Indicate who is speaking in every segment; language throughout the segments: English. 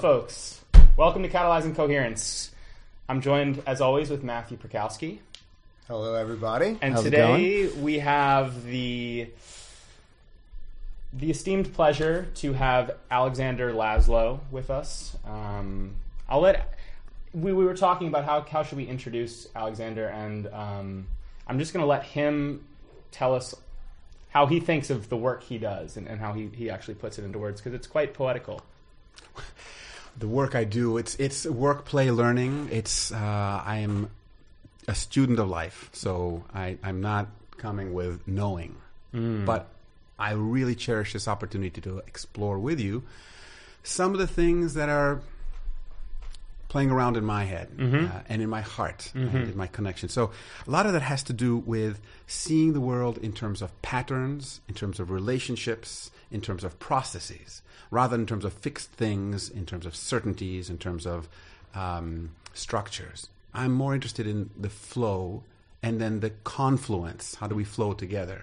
Speaker 1: Hello, folks. Welcome to Catalyzing Coherence. I'm joined, as always, with Matthew Prokowski.
Speaker 2: Hello, everybody.
Speaker 1: And
Speaker 2: How's it
Speaker 1: today we have the the esteemed pleasure to have Alexander Laszlo with us. Um, I'll let we, we were talking about how how should we introduce Alexander, and um, I'm just going to let him tell us how he thinks of the work he does and, and how he, he actually puts it into words because it's quite poetical.
Speaker 3: The work I do, it's it's work play learning. It's uh, I am a student of life, so I, I'm not coming with knowing, but I really cherish this opportunity to explore with you some of the things that are playing around in my head uh, and in my heart and in my connection. So a lot of that has to do with seeing the world in terms of patterns, in terms of relationships, in terms of processes, rather than in terms of fixed things, in terms of certainties, in terms of um, structures. I'm more interested in the flow and then the confluence. How do we flow together?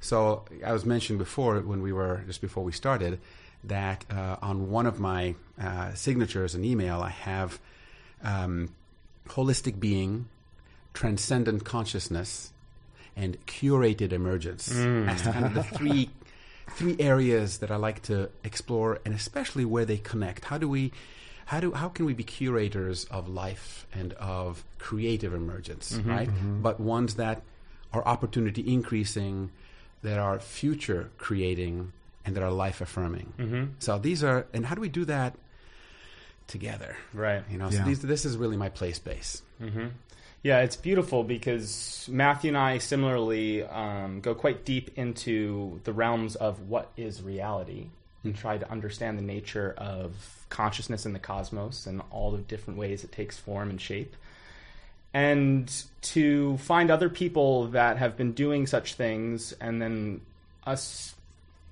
Speaker 3: So I was mentioned before when we were just before we started that uh, on one of my uh, signatures and email I have um, holistic being, transcendent consciousness, and curated emergence as kind of the three three areas that I like to explore, and especially where they connect. How do we how do how can we be curators of life and of creative emergence, right? But ones that are opportunity increasing, that are future creating, and that are life affirming. Mm-hmm. So these are, and how do we do that together?
Speaker 1: Right.
Speaker 3: You know, so these, this is really my play space. Mm-hmm.
Speaker 1: Yeah, it's beautiful because Matthew and I similarly um, go quite deep into the realms of what is reality and hmm. try to understand the nature of consciousness in the cosmos and all the different ways it takes form and shape. And to find other people that have been doing such things and then us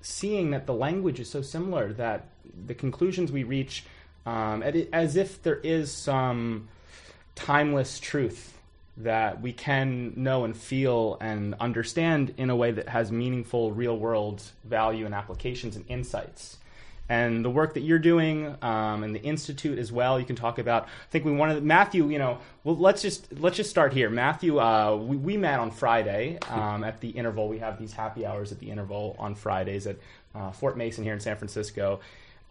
Speaker 1: seeing that the language is so similar that the conclusions we reach, um, as if there is some timeless truth that we can know and feel and understand in a way that has meaningful real world value and applications and insights. And the work that you're doing, um, and the institute as well, you can talk about. I think we wanted Matthew. You know, well, let's just let's just start here. Matthew, uh, we, we met on Friday um, at the interval. We have these happy hours at the interval on Fridays at uh, Fort Mason here in San Francisco.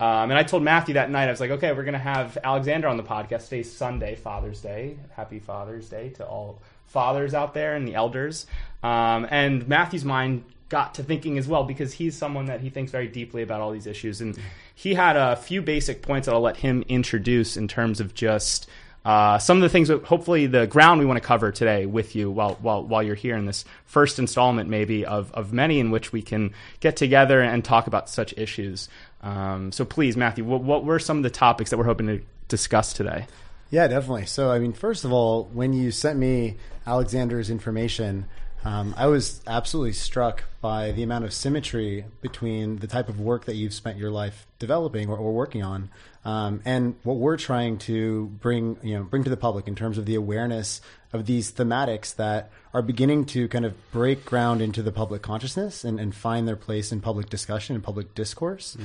Speaker 1: Um, and I told Matthew that night, I was like, okay, we're going to have Alexander on the podcast. Today's Sunday, Father's Day. Happy Father's Day to all fathers out there and the elders. Um, and Matthew's mind got to thinking as well because he's someone that he thinks very deeply about all these issues. And he had a few basic points that I'll let him introduce in terms of just. Uh, some of the things that hopefully the ground we want to cover today with you while while while you're here in this first installment maybe of of many in which we can get together and talk about such issues. Um, so please, Matthew, what, what were some of the topics that we're hoping to discuss today?
Speaker 2: Yeah, definitely. So, I mean, first of all, when you sent me Alexander's information, um, I was absolutely struck by the amount of symmetry between the type of work that you've spent your life developing or, or working on, um, and what we're trying to bring, you know, bring to the public in terms of the awareness of these thematics that are beginning to kind of break ground into the public consciousness and, and find their place in public discussion and public discourse.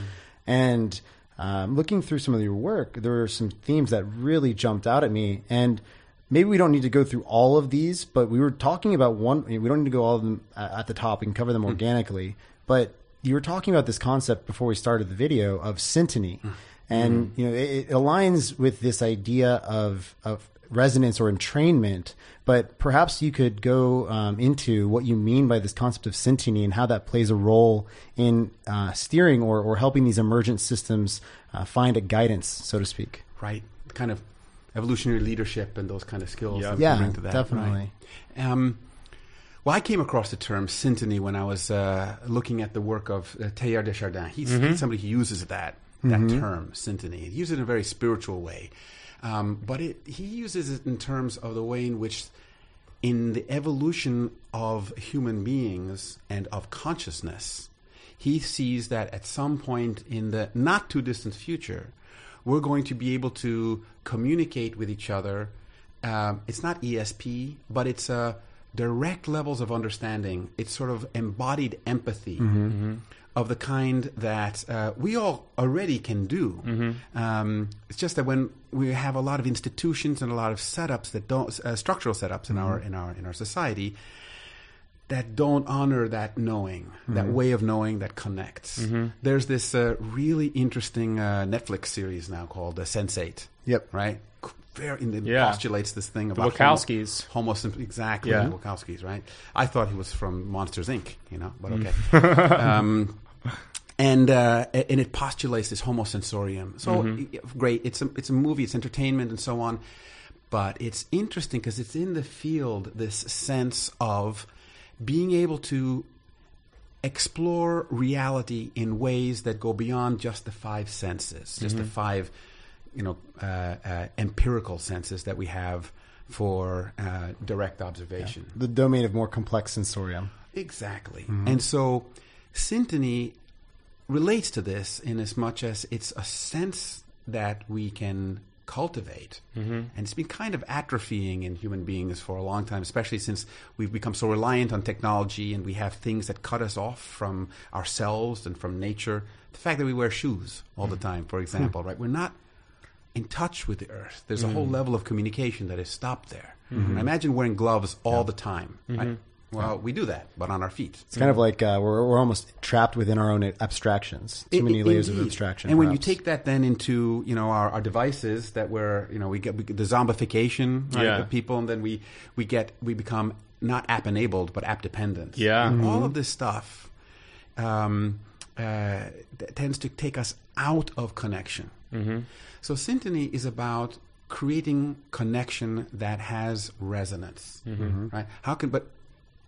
Speaker 2: And um, looking through some of your work, there were some themes that really jumped out at me. And maybe we don't need to go through all of these, but we were talking about one. We don't need to go all of them at the top. We can cover them organically. But you were talking about this concept before we started the video of syntony, and you know it, it aligns with this idea of of resonance or entrainment. But perhaps you could go um, into what you mean by this concept of syntony and how that plays a role in uh, steering or, or helping these emergent systems uh, find a guidance, so to speak.
Speaker 3: right? Kind of evolutionary leadership and those kind of skills.
Speaker 1: Yeah.
Speaker 2: Yeah,
Speaker 3: bring that,
Speaker 2: definitely.
Speaker 3: right? Um, well, I came across the term syntony when I was uh, looking at the work of uh, Teilhard de Chardin. He's, he's somebody who uses that that term syntony. He uses it in a very spiritual way, um, but it, he uses it in terms of the way in which, in the evolution of human beings and of consciousness, he sees that at some point in the not too distant future, we're going to be able to communicate with each other. Um, it's not ESP, but it's uh, direct levels of understanding. It's sort of embodied empathy of the kind that uh, we all already can do. Um, it's just that when we have a lot of institutions and a lot of setups that don't uh, structural setups in our in our in our society that don't honor that knowing, that way of knowing that connects. There's this uh, really interesting uh, Netflix series now called uh, Sense8.
Speaker 2: Yep.
Speaker 3: Right. Very, and it
Speaker 1: Yeah.
Speaker 3: postulates this thing about
Speaker 1: Wachowskis.
Speaker 3: Homo, homo exactly.
Speaker 1: Yeah.
Speaker 3: the Wachowskis, right? I thought he was from Monsters Inc. You know, but okay. um, and uh, and it postulates this Homo sensorium. So i- great. It's a it's a movie. It's entertainment and so on. But it's interesting because it's in the field this sense of being able to explore reality in ways that go beyond just the five senses, just the five, you know, uh, uh, empirical senses that we have for uh, direct observation.
Speaker 2: The domain of more complex sensorium.
Speaker 3: Exactly. And so syntony relates to this in as much as it's a sense that we can cultivate. Mm-hmm. And it's been kind of atrophying in human beings for a long time, especially since we've become so reliant on technology and we have things that cut us off from ourselves and from nature. The fact that we wear shoes all the mm. time, for hmm. example, right? We're not in touch with the earth. There's a whole mm. level of communication that is stopped there. And imagine wearing gloves all the time. Mm-hmm. Right? Well, we do that, but on our feet.
Speaker 2: It's kind of like uh, we're, we're almost trapped within our own abstractions. Too
Speaker 3: I-
Speaker 2: many
Speaker 3: I-
Speaker 2: layers of abstraction.
Speaker 3: And when you take that then into you know our, our devices that we're you know we get, we get the zombification right,
Speaker 1: Yeah.
Speaker 3: of people, and then we we get we become not app enabled but app dependent.
Speaker 1: Yeah.
Speaker 3: And all of this stuff um, uh, t- tends to take us out of connection. So syntony is about creating connection that has resonance, right? How can but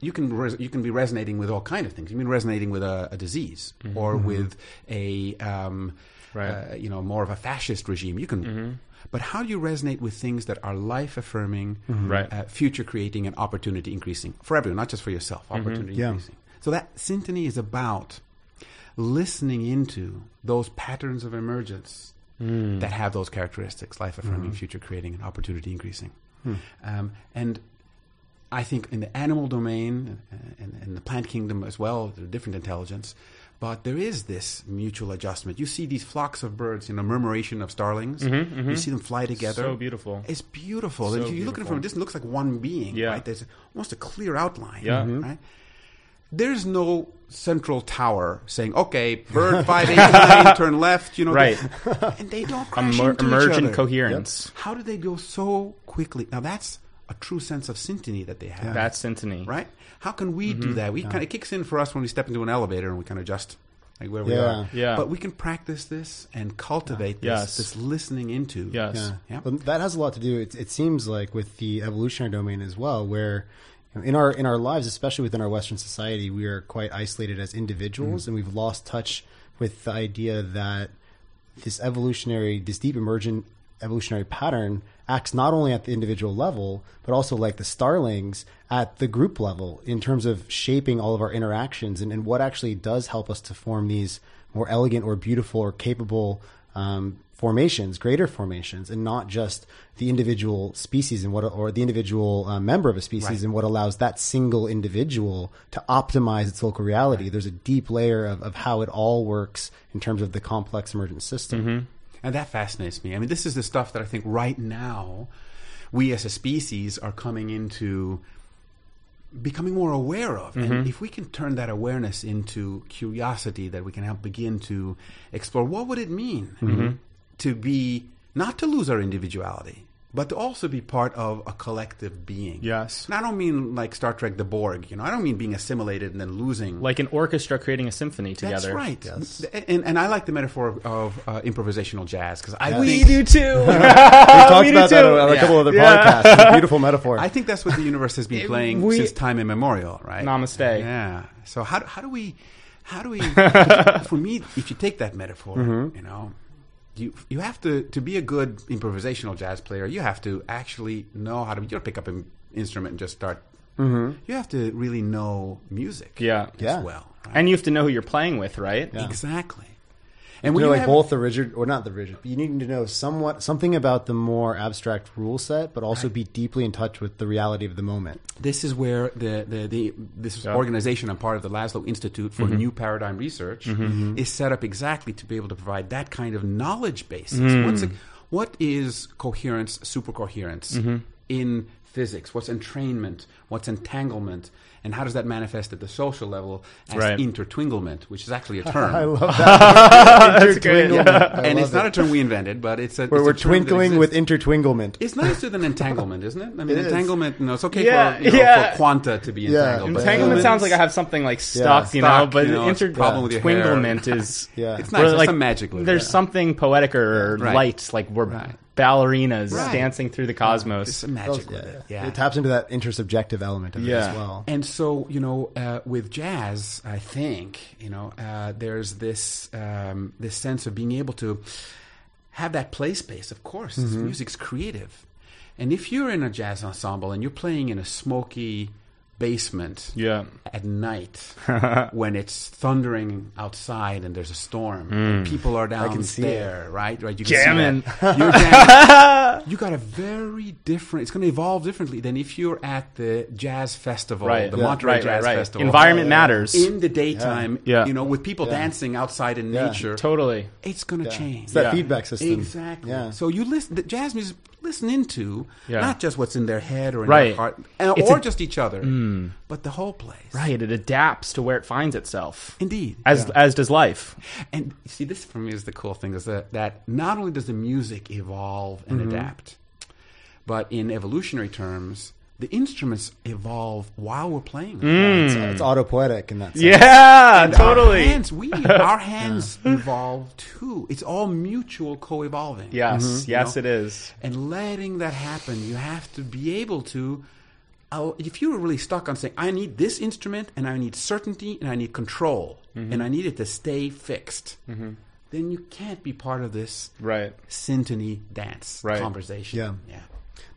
Speaker 3: you can res- you can be resonating with all kind of things. You can be resonating with a, a disease or with a um,
Speaker 1: Right.
Speaker 3: uh, you know more of a fascist regime. You can, but how do you resonate with things that are life affirming,
Speaker 1: Right.
Speaker 3: uh, future creating, and opportunity increasing for everyone, not just for yourself. Opportunity
Speaker 2: Yeah.
Speaker 3: increasing. So that syntony is about listening into those patterns of emergence that have those characteristics life affirming, future creating, and opportunity increasing. Um, and I think in the animal domain uh, and, and the plant kingdom as well, there's different intelligence. But there is this mutual adjustment. You see these flocks of birds, you know, murmuration of starlings. Mm-hmm, mm-hmm. You see them fly together.
Speaker 1: So beautiful.
Speaker 3: It's beautiful.
Speaker 1: So
Speaker 3: if you look at it from a distance, it looks like one being.
Speaker 1: Yeah.
Speaker 3: Right? There's almost a clear outline.
Speaker 1: Yeah.
Speaker 3: Right? Mm-hmm. There's no central tower saying, "Okay, bird five eight nine, turn left." You know,
Speaker 1: Right.
Speaker 3: and they don't crash
Speaker 1: Emer-
Speaker 3: into each
Speaker 1: emergent
Speaker 3: other.
Speaker 1: coherence.
Speaker 3: How do they go so quickly? Now that's a true sense of syntony that they have.
Speaker 1: That's syntony.
Speaker 3: right. How can we do that? We kind of it kicks in for us when we step into an elevator and we kind of just like where we
Speaker 2: Yeah.
Speaker 3: are.
Speaker 1: Yeah.
Speaker 3: But we can practice this and cultivate this,
Speaker 1: Yes.
Speaker 3: this listening into.
Speaker 1: Yes.
Speaker 2: Yeah.
Speaker 3: Yeah.
Speaker 2: Well, that has a lot to do. It, it seems like with the evolutionary domain as well, where in our in our lives, especially within our Western society, we are quite isolated as individuals,
Speaker 3: Mm-hmm.
Speaker 2: and we've lost touch with the idea that this evolutionary, this deep emergent evolutionary pattern acts not only at the individual level, but also like the starlings at the group level in terms of shaping all of our interactions and, and what actually does help us to form these more elegant or beautiful or capable um, formations, greater formations, and not just the individual species and what, or the individual uh, member of a species
Speaker 3: Right.
Speaker 2: and what allows that single individual to optimize its local reality. There's a deep layer of, of how it all works in terms of the complex emergent system.
Speaker 3: And that fascinates me. I mean, this is the stuff that I think right now we as a species are coming into becoming more aware of. And mm-hmm. if we can turn that awareness into curiosity that we can help begin to explore, what would it mean mm-hmm. to be, not to lose our individuality, but to also be part of a collective being?
Speaker 1: Yes.
Speaker 3: And I don't mean like Star Trek The Borg, you know, I don't mean being assimilated and then losing.
Speaker 1: Like an orchestra creating a symphony together.
Speaker 3: That's right.
Speaker 2: Yes.
Speaker 3: And, and I like the metaphor of uh, improvisational jazz because I
Speaker 1: We
Speaker 3: think
Speaker 1: do too.
Speaker 2: We talked
Speaker 1: we do
Speaker 2: about that on a
Speaker 3: Yeah.
Speaker 2: couple other
Speaker 1: Yeah.
Speaker 2: podcasts. It's a beautiful metaphor.
Speaker 3: I think that's what the universe has been playing
Speaker 1: We-
Speaker 3: since time immemorial, right?
Speaker 1: Namaste.
Speaker 3: Yeah. So how do- how do we how do we for me if you take that metaphor,
Speaker 1: Mm-hmm.
Speaker 3: you know, you you have to to be a good improvisational jazz player, you have to actually know how to you don't pick up an instrument and just start mm-hmm. You have to really know music
Speaker 1: Yeah.
Speaker 3: as
Speaker 2: Yeah.
Speaker 3: well. right?
Speaker 1: And you have to know who you're playing with, right?
Speaker 3: Exactly. And
Speaker 2: You
Speaker 3: when
Speaker 2: know, like
Speaker 3: have-
Speaker 2: both the rigid or not the rigid, but you need to know somewhat something about the more abstract rule set, but also be deeply in touch with the reality of the moment.
Speaker 3: this is where the, the, the this organization I'm part of the Laszlo Institute for
Speaker 1: Mm-hmm.
Speaker 3: New Paradigm Research is set up exactly to be able to provide that kind of knowledge basis.
Speaker 1: Mm.
Speaker 3: What's a, what is coherence, supercoherence
Speaker 1: Mm-hmm.
Speaker 3: in physics? What's entrainment? What's entanglement? And how does that manifest at the social level as
Speaker 1: Right.
Speaker 3: intertwinglement, which is actually a term.
Speaker 2: I love that. Intertwinglement. I
Speaker 3: and
Speaker 2: love
Speaker 3: it's not
Speaker 2: it.
Speaker 3: a term we invented, but it's a
Speaker 2: Where
Speaker 3: it's
Speaker 2: we're
Speaker 3: a term that
Speaker 2: twinkling with intertwinglement.
Speaker 3: It's nicer than entanglement, isn't it? I mean,
Speaker 2: It is.
Speaker 3: entanglement. You know, it's okay
Speaker 1: Yeah,
Speaker 3: for, you know,
Speaker 1: yeah.
Speaker 3: for quanta to be
Speaker 2: Yeah.
Speaker 3: entangled. but
Speaker 1: Entanglement sounds like I have something like stuck, you know,
Speaker 3: stuck,
Speaker 1: but
Speaker 3: you know, it's a problem with your hair.
Speaker 1: intertwinglement is
Speaker 2: Yeah.
Speaker 3: It's nice.
Speaker 1: we're
Speaker 3: There's
Speaker 1: like-
Speaker 3: some magic
Speaker 1: There's something poetic or
Speaker 3: Right.
Speaker 1: light, like we're
Speaker 3: Right.
Speaker 1: Ballerinas
Speaker 3: Right.
Speaker 1: dancing through the
Speaker 3: There's
Speaker 1: cosmos.
Speaker 3: some magic with
Speaker 2: Yeah,
Speaker 3: it.
Speaker 2: yeah.
Speaker 3: Yeah.
Speaker 2: It taps into that intersubjective element of it as well.
Speaker 3: And so, you know, uh, with jazz, I think, you know, uh, there's this um, this sense of being able to have that play space. Of course, music's creative, and if you're in a jazz ensemble and you're playing in a smoky basement
Speaker 1: Yeah.
Speaker 3: at night when it's thundering outside and there's a storm and mm. people are down
Speaker 2: can see
Speaker 3: there, right? Right, you
Speaker 1: Jamming.
Speaker 3: See. You're jamming. you got a very different. It's going to evolve differently than if you're at the jazz festival,
Speaker 1: Right.
Speaker 3: the
Speaker 1: Yeah.
Speaker 3: Monterey
Speaker 1: right,
Speaker 3: Jazz
Speaker 1: right, right.
Speaker 3: Festival.
Speaker 1: Environment matters.
Speaker 3: in the daytime,
Speaker 1: Yeah.
Speaker 3: you know, with people dancing outside in
Speaker 2: Yeah.
Speaker 3: nature.
Speaker 1: totally.
Speaker 3: It's going to
Speaker 2: Yeah.
Speaker 3: change.
Speaker 2: It's that
Speaker 1: Yeah.
Speaker 2: feedback system.
Speaker 3: Exactly.
Speaker 2: Yeah.
Speaker 3: So you listen, the jazz music listen into
Speaker 1: Yeah.
Speaker 3: not just what's in their head or in
Speaker 1: Right.
Speaker 3: their heart, uh,
Speaker 1: It's
Speaker 3: or
Speaker 1: a-
Speaker 3: just each other, but the whole place.
Speaker 1: Right. It adapts to where it finds itself.
Speaker 3: Indeed.
Speaker 1: As as does life.
Speaker 3: And see, this for me is the cool thing is that, that not only does the music evolve and
Speaker 1: Mm-hmm.
Speaker 3: adapt, but in evolutionary terms, the instruments evolve while we're playing. them.
Speaker 1: Mm.
Speaker 2: It's, it's autopoietic in that sense.
Speaker 1: Yeah,
Speaker 3: And
Speaker 1: totally.
Speaker 3: Our hands, we, our hands evolve too. It's all mutual co-evolving.
Speaker 1: Yes, yes,
Speaker 3: know?
Speaker 1: it is.
Speaker 3: And letting that happen, you have to be able to. Uh, if you're really stuck on saying, I need this instrument and I need certainty and I need control
Speaker 1: Mm-hmm.
Speaker 3: and I need it to stay fixed, then you can't be part of this
Speaker 1: Right.
Speaker 3: symphony dance
Speaker 1: Right.
Speaker 3: conversation.
Speaker 2: Yeah.
Speaker 3: Yeah.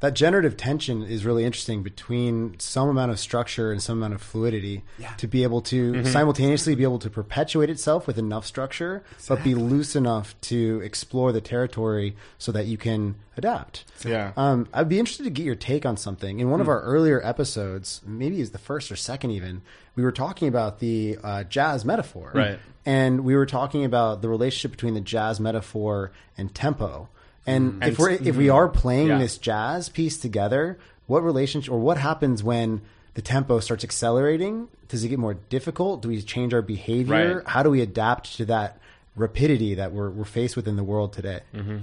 Speaker 2: That generative tension is really interesting between some amount of structure and some amount of fluidity
Speaker 3: Yeah.
Speaker 2: to be able to
Speaker 1: Mm-hmm.
Speaker 2: simultaneously be able to perpetuate itself with enough structure, but be loose enough to explore the territory so that you can adapt.
Speaker 1: Yeah.
Speaker 2: Um, I'd be interested to get your take on something. In one of our earlier episodes, maybe it's the first or second even, we were talking about the uh, jazz metaphor.
Speaker 1: Right.
Speaker 2: And we were talking about the relationship between the jazz metaphor and tempo. And, mm-hmm.
Speaker 1: if
Speaker 2: we're if we mm-hmm. are playing
Speaker 1: Yeah.
Speaker 2: this jazz piece together, what relationship or what happens when the tempo starts accelerating? Does it get more difficult? Do we change our behavior?
Speaker 1: Right.
Speaker 2: How do we adapt to that rapidity that we're, we're faced with in the world today? Mm-hmm.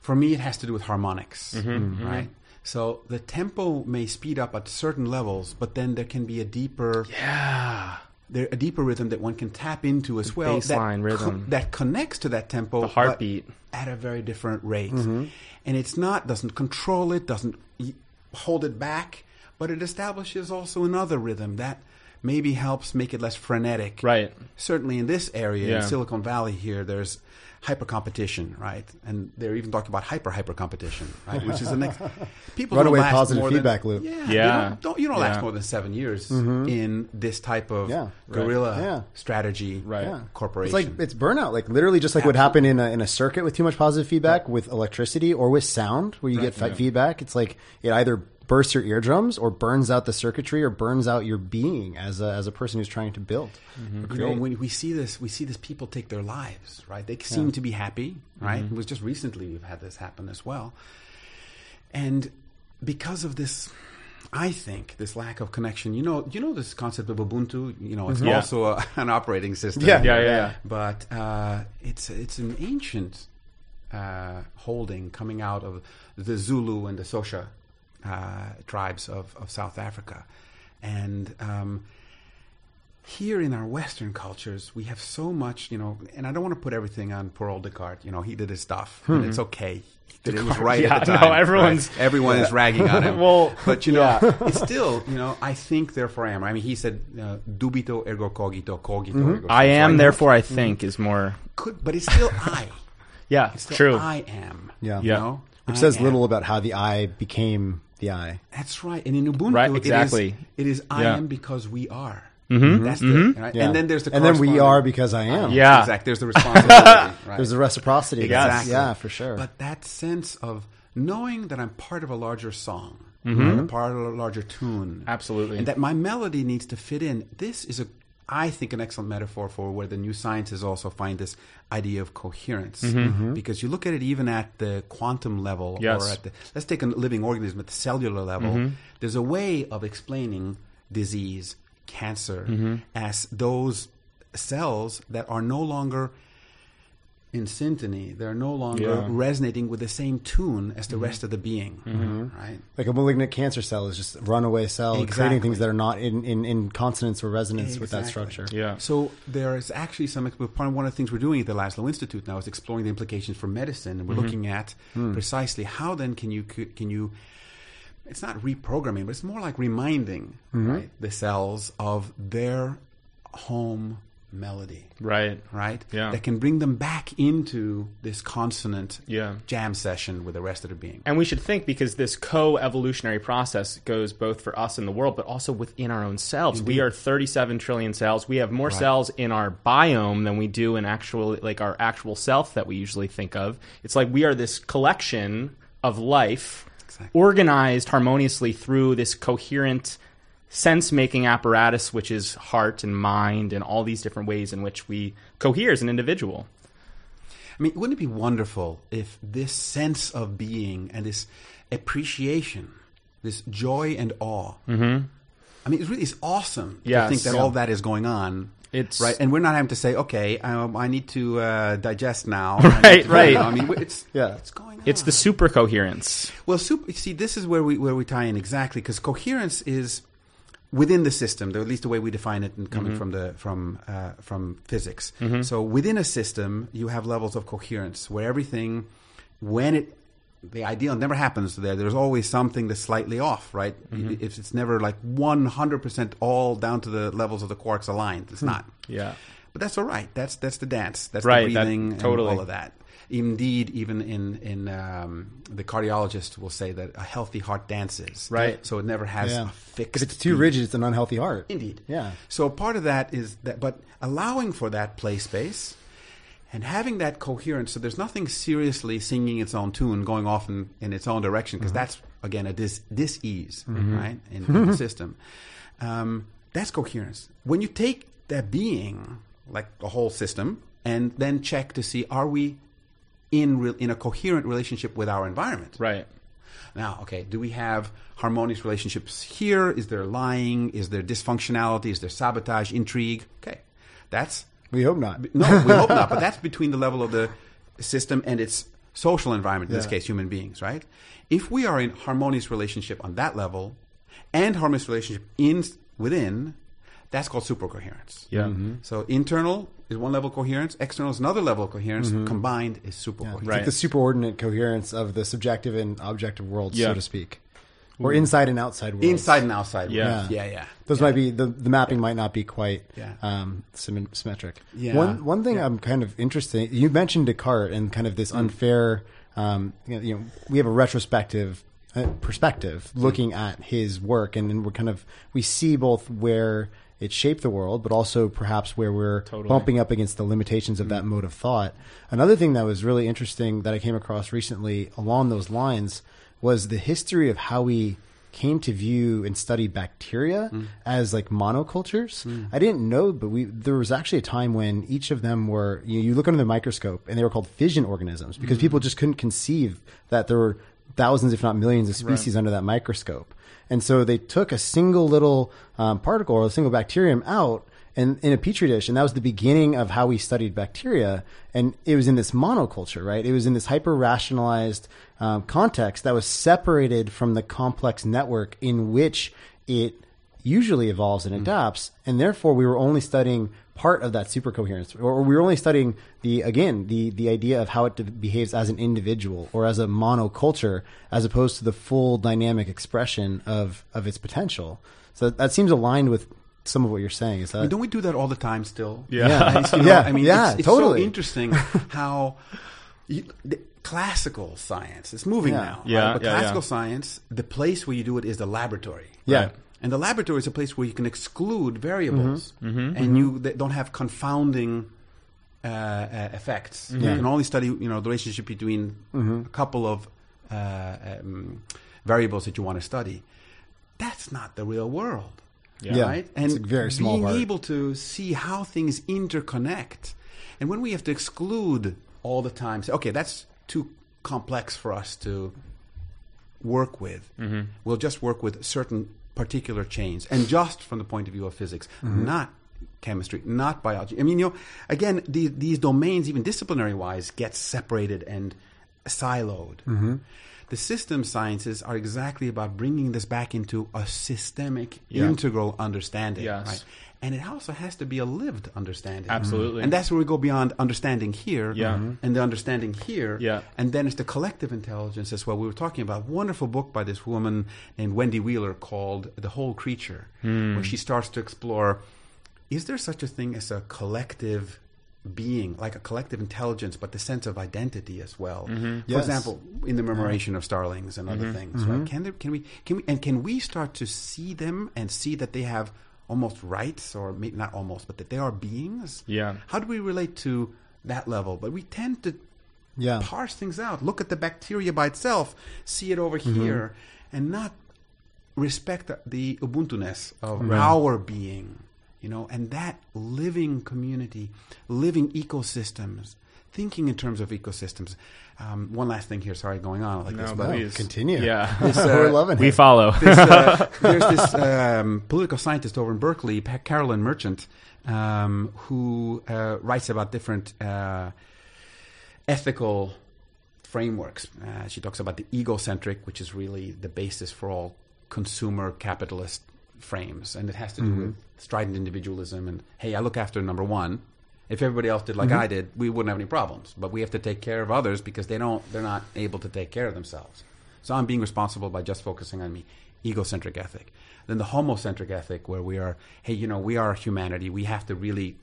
Speaker 3: For me, it has to do with harmonics,
Speaker 1: Mm-hmm,
Speaker 3: right? So the tempo may speed up at certain levels, but then there can be a deeper,
Speaker 1: Yeah.
Speaker 3: There a deeper rhythm that one can tap into as well.
Speaker 1: baseline
Speaker 3: that
Speaker 1: rhythm.
Speaker 3: that connects to that tempo,
Speaker 1: The heartbeat.
Speaker 3: at a very different rate, mm-hmm. and it's not doesn't control it, doesn't hold it back, but it establishes also another rhythm that maybe helps make it less frenetic.
Speaker 1: Right.
Speaker 3: Certainly in this area
Speaker 1: Yeah.
Speaker 3: in Silicon Valley here, there's hyper competition, right? And they're even talking about hyper hyper competition, right? Which is the next people
Speaker 2: Runaway
Speaker 3: don't last
Speaker 2: positive
Speaker 3: more than-
Speaker 2: feedback loop.
Speaker 3: Yeah,
Speaker 1: Yeah.
Speaker 3: They don't, don't- you don't last more than seven years mm-hmm. in this type of
Speaker 2: Yeah.
Speaker 3: guerrilla
Speaker 2: Yeah.
Speaker 3: strategy
Speaker 1: Right.
Speaker 2: Yeah.
Speaker 3: corporation.
Speaker 2: It's like it's burnout, like literally just like what happened in a, in a circuit with too much positive feedback with electricity or with sound, where you get fe- feedback. It's like it either bursts your eardrums or burns out the circuitry or burns out your being as a, as a person who's trying to build. or
Speaker 3: you know, when we see this, we see this people take their lives, right? They seem to be happy, right? It was just recently we've had this happen as well. And because of this, I think this lack of connection. You know, you know this concept of Ubuntu. You know, it's
Speaker 1: Yeah.
Speaker 3: also a, an operating system.
Speaker 2: Yeah.
Speaker 1: Yeah, yeah, yeah.
Speaker 3: But uh, it's it's an ancient uh, holding coming out of the Zulu and the Xhosa uh, tribes of, of South Africa, and um, here in our Western cultures, we have so much, you know, and I don't want to put everything on poor old Descartes. You know, he did his stuff, and it's okay. He it was right
Speaker 1: yeah,
Speaker 3: at the
Speaker 1: no,
Speaker 3: time.
Speaker 1: everyone's-
Speaker 3: right? everyone is ragging on him.
Speaker 1: Well,
Speaker 3: but you know,
Speaker 1: yeah.
Speaker 3: it's still, you know, I think, therefore I am. I mean, he said, uh, "Dubito ergo cogito, cogito ergo." sum."
Speaker 1: I
Speaker 3: So
Speaker 1: am,
Speaker 3: know-
Speaker 1: therefore I think is more.
Speaker 3: could, but it's still I.
Speaker 1: Yeah,
Speaker 3: It's still
Speaker 1: true.
Speaker 3: I am.
Speaker 2: Yeah.
Speaker 3: You
Speaker 1: Yeah.
Speaker 3: know?
Speaker 2: Which
Speaker 3: I
Speaker 2: says
Speaker 3: am.
Speaker 2: little about how the I became the eye.
Speaker 3: That's right. And in Ubuntu,
Speaker 1: Right, exactly.
Speaker 3: it is, I
Speaker 1: Yeah.
Speaker 3: am because we are. That's the, right?
Speaker 2: Yeah.
Speaker 3: and then there's the
Speaker 2: and then we are because I am.
Speaker 1: Yeah.
Speaker 3: exactly. There's the responsibility. right?
Speaker 2: There's the reciprocity.
Speaker 1: Exactly.
Speaker 2: Yeah, for sure.
Speaker 3: But that sense of knowing that I'm part of a larger song,
Speaker 2: Mm-hmm.
Speaker 3: right? a part of a larger tune,
Speaker 1: Absolutely.
Speaker 3: and that my melody needs to fit in. This is a, I think, an excellent metaphor for where the new sciences also find this idea of coherence, because you look at it even at the quantum level,
Speaker 1: Mm-hmm. Yes.
Speaker 3: or at the let's take a living organism at the cellular level.
Speaker 1: Mm-hmm.
Speaker 3: There's a way of explaining disease, cancer,
Speaker 1: Mm-hmm.
Speaker 3: as those cells that are no longer in symphony. They're no longer
Speaker 1: Yeah. Mm-hmm.
Speaker 3: resonating with the same tune as the rest mm-hmm. of the being. Mm-hmm. Right?
Speaker 2: like a malignant cancer cell is just a runaway cell creating things that are not in, in, in consonance or resonance with that structure.
Speaker 1: Yeah.
Speaker 3: So there is actually some part of one of the things we're doing at the Laszlo Institute now is exploring the implications for medicine, and we're mm-hmm. looking at hmm. precisely how then can you can you. It's not reprogramming, but it's more like reminding right the cells of their home melody,
Speaker 1: Right.
Speaker 3: right?
Speaker 1: Yeah.
Speaker 3: that can bring them back into this consonant
Speaker 1: Yeah.
Speaker 3: jam session with the rest of the being.
Speaker 1: And we should think because this co-evolutionary process goes both for us in the world, but also within our own selves. We are 37 trillion cells. We have more cells in our biome than we do in actual, like our actual self that we usually think of. It's like we are this collection of life
Speaker 3: Exactly.
Speaker 1: organized harmoniously through this coherent sense-making apparatus, which is heart and mind and all these different ways in which we cohere as an individual.
Speaker 3: I mean, wouldn't it be wonderful if this sense of being and this appreciation, this joy and awe, mm-hmm. I mean, it really is awesome to think that
Speaker 1: Yeah.
Speaker 3: all that is going on.
Speaker 1: It's-
Speaker 3: right, and we're not having to say, "Okay, um, I need to uh, digest now."
Speaker 1: Right,
Speaker 3: I need to-
Speaker 1: right.
Speaker 3: I mean, it's
Speaker 2: Yeah.
Speaker 3: it's going on.
Speaker 1: It's the super coherence.
Speaker 3: Well, super, see, this is where we where we tie in exactly because coherence is within the system, though at least the way we define it, and coming mm-hmm. from the from uh, from physics. Mm-hmm. So within a system, you have levels of coherence where everything, when it the ideal never happens there. There's always something that's slightly off, right? Mm-hmm. If it's never like 100% all down to the levels of the quarks aligned, it's hmm. not.
Speaker 1: Yeah.
Speaker 3: But that's all right. That's that's the dance. That's
Speaker 1: Right,
Speaker 3: the
Speaker 1: that-
Speaker 3: breathing
Speaker 1: totally.
Speaker 3: and all of that. Indeed, even in in um, the cardiologist will say that a healthy heart dances.
Speaker 1: Right.
Speaker 3: So it never has
Speaker 2: Yeah.
Speaker 3: a fixed.
Speaker 2: If it's too
Speaker 3: beat.
Speaker 2: rigid, it's an unhealthy heart.
Speaker 3: Indeed.
Speaker 2: Yeah.
Speaker 3: So part of that is that, but allowing for that play space and having that coherence. So there's nothing seriously singing its own tune, going off in, in its own direction, because that's again a dis dis ease, right, in, in the system. Um, that's coherence. When you take that being, like the whole system, and then check to see are we in re- in a coherent relationship with our environment.
Speaker 1: Right.
Speaker 3: Now, okay, do we have harmonious relationships here? Is there lying? Is there dysfunctionality? Is there sabotage, intrigue? Okay, that's
Speaker 2: We hope not.
Speaker 3: no, we hope not. But that's between the level of the system and its social environment. In this case, human beings, right? If we are in harmonious relationship on that level, and harmonious relationship in within, that's called supercoherence.
Speaker 1: Yeah.
Speaker 3: So internal is one level of coherence. External is another level of coherence. Combined is supercoherence.
Speaker 2: It's
Speaker 1: Right.
Speaker 2: like the superordinate coherence of the subjective and objective worlds,
Speaker 1: Yeah.
Speaker 2: so to speak, or inside and outside worlds.
Speaker 3: Inside and outside.
Speaker 1: Yeah.
Speaker 3: worlds. yeah, yeah.
Speaker 2: Those might be the the mapping might not be quite
Speaker 3: Yeah.
Speaker 2: um, symmetric.
Speaker 3: Yeah.
Speaker 2: One one thing I'm kind of interested. You mentioned Descartes and kind of this
Speaker 3: Mm.
Speaker 2: unfair. Um, you, know, you know, we have a retrospective uh, perspective
Speaker 3: Mm.
Speaker 2: looking at his work, and, and we're kind of we see both where it shaped the world, but also perhaps where we're
Speaker 1: Totally.
Speaker 2: bumping up against the limitations of that
Speaker 3: Mm.
Speaker 2: mode of thought. Another thing that was really interesting that I came across recently along those lines was the history of how we came to view and study bacteria
Speaker 3: Mm.
Speaker 2: as like monocultures. I didn't know, but we there was actually a time when each of them were you, you look under the microscope and they were called fission organisms
Speaker 3: Mm.
Speaker 2: because people just couldn't conceive that there were thousands, if not millions, of species under that microscope. And so they took a single little um, particle or a single bacterium out and in a petri dish, and that was the beginning of how we studied bacteria. And it was in this monoculture, right? It was in this hyper rationalized um, context that was separated from the complex network in which it usually evolves and adapts, and therefore we were only studying part of that supercoherence, or we were only studying the again the the idea of how it de- behaves as an individual or as a monoculture, as opposed to the full dynamic expression of of its potential. So that, that seems aligned with some of what you're saying. Is
Speaker 3: I mean,
Speaker 2: that
Speaker 3: don't we do that all the time still?
Speaker 1: Yeah.
Speaker 2: Yeah.
Speaker 3: You know,
Speaker 2: Yeah,
Speaker 3: I mean,
Speaker 2: yeah,
Speaker 3: it's, it's
Speaker 2: totally.
Speaker 3: so interesting how you, the classical science is moving
Speaker 2: Yeah.
Speaker 3: now.
Speaker 1: Yeah,
Speaker 3: right? But
Speaker 1: yeah,
Speaker 3: classical
Speaker 1: yeah.
Speaker 3: science, the place where you do it is the laboratory.
Speaker 2: Yeah.
Speaker 3: right? And the laboratory is a place where you can exclude variables,
Speaker 1: Mm-hmm.
Speaker 3: and you they don't have confounding uh, uh, effects.
Speaker 1: Mm-hmm.
Speaker 3: You can only study, you know, the relationship between a couple of uh, um, variables that you want to study. That's not the real world,
Speaker 2: Yeah.
Speaker 3: right? And
Speaker 2: It's a very small
Speaker 3: being
Speaker 2: part.
Speaker 3: able to see how things interconnect, and when we have to exclude all the time, say, okay, that's too complex for us to work with. We'll just work with certain particular chains, and just from the point of view of physics, mm-hmm. not chemistry, not biology. I mean, you know, again, these, these domains, even disciplinary wise, get separated and siloed. Mm-hmm. The system sciences are exactly about bringing this back into a systemic,
Speaker 1: Yeah.
Speaker 3: integral understanding.
Speaker 1: Yes.
Speaker 3: Right? And it also has to be a lived understanding.
Speaker 1: Absolutely.
Speaker 3: And that's where we go beyond understanding here
Speaker 1: Yeah. Mhm.
Speaker 3: and the understanding here.
Speaker 1: Yeah.
Speaker 3: And then it's the collective intelligence as well. We were talking about a wonderful book by this woman named Wendy Wheeler called The Whole Creature,
Speaker 1: Hmm.
Speaker 3: where she starts to explore is there such a thing as a collective being, like a collective intelligence, but the sense of identity as well? For
Speaker 2: Yes.
Speaker 3: example, in the murmuration of starlings and
Speaker 1: Mm-hmm.
Speaker 3: other things, right? Can there, can we can we and can we start to see them and see that they have almost rights, or maybe not almost, but that they are beings?
Speaker 1: Yeah.
Speaker 3: How do we relate to that level? But we tend to
Speaker 2: Yeah.
Speaker 3: parse things out. Look at the bacteria by itself, see it over
Speaker 2: Mm-hmm.
Speaker 3: here, and not respect the- the Ubuntu-ness of our being. You know, and that living community, living ecosystems, thinking in terms of ecosystems. Um, one last thing here. Sorry, going on like this,
Speaker 1: No,
Speaker 3: but
Speaker 1: please.
Speaker 2: Continue.
Speaker 1: Yeah.
Speaker 2: We're loving It.
Speaker 1: we follow.
Speaker 3: this, uh, there's this um, political scientist over in Berkeley, Pa- Carolyn Merchant, um, who uh, writes about different uh, ethical frameworks. Uh, she talks about the egocentric, which is really the basis for all consumer capitalist frames, and it has to do with strident individualism and hey, I look after number one. If everybody else did like mm-hmm. I did, we wouldn't have any problems. But we have to take care of others because they don't. They're not able to take care of themselves. So I'm being responsible by just focusing on me. Egocentric ethic. Then the homocentric ethic, where we are, hey, you know, we are humanity. We have to really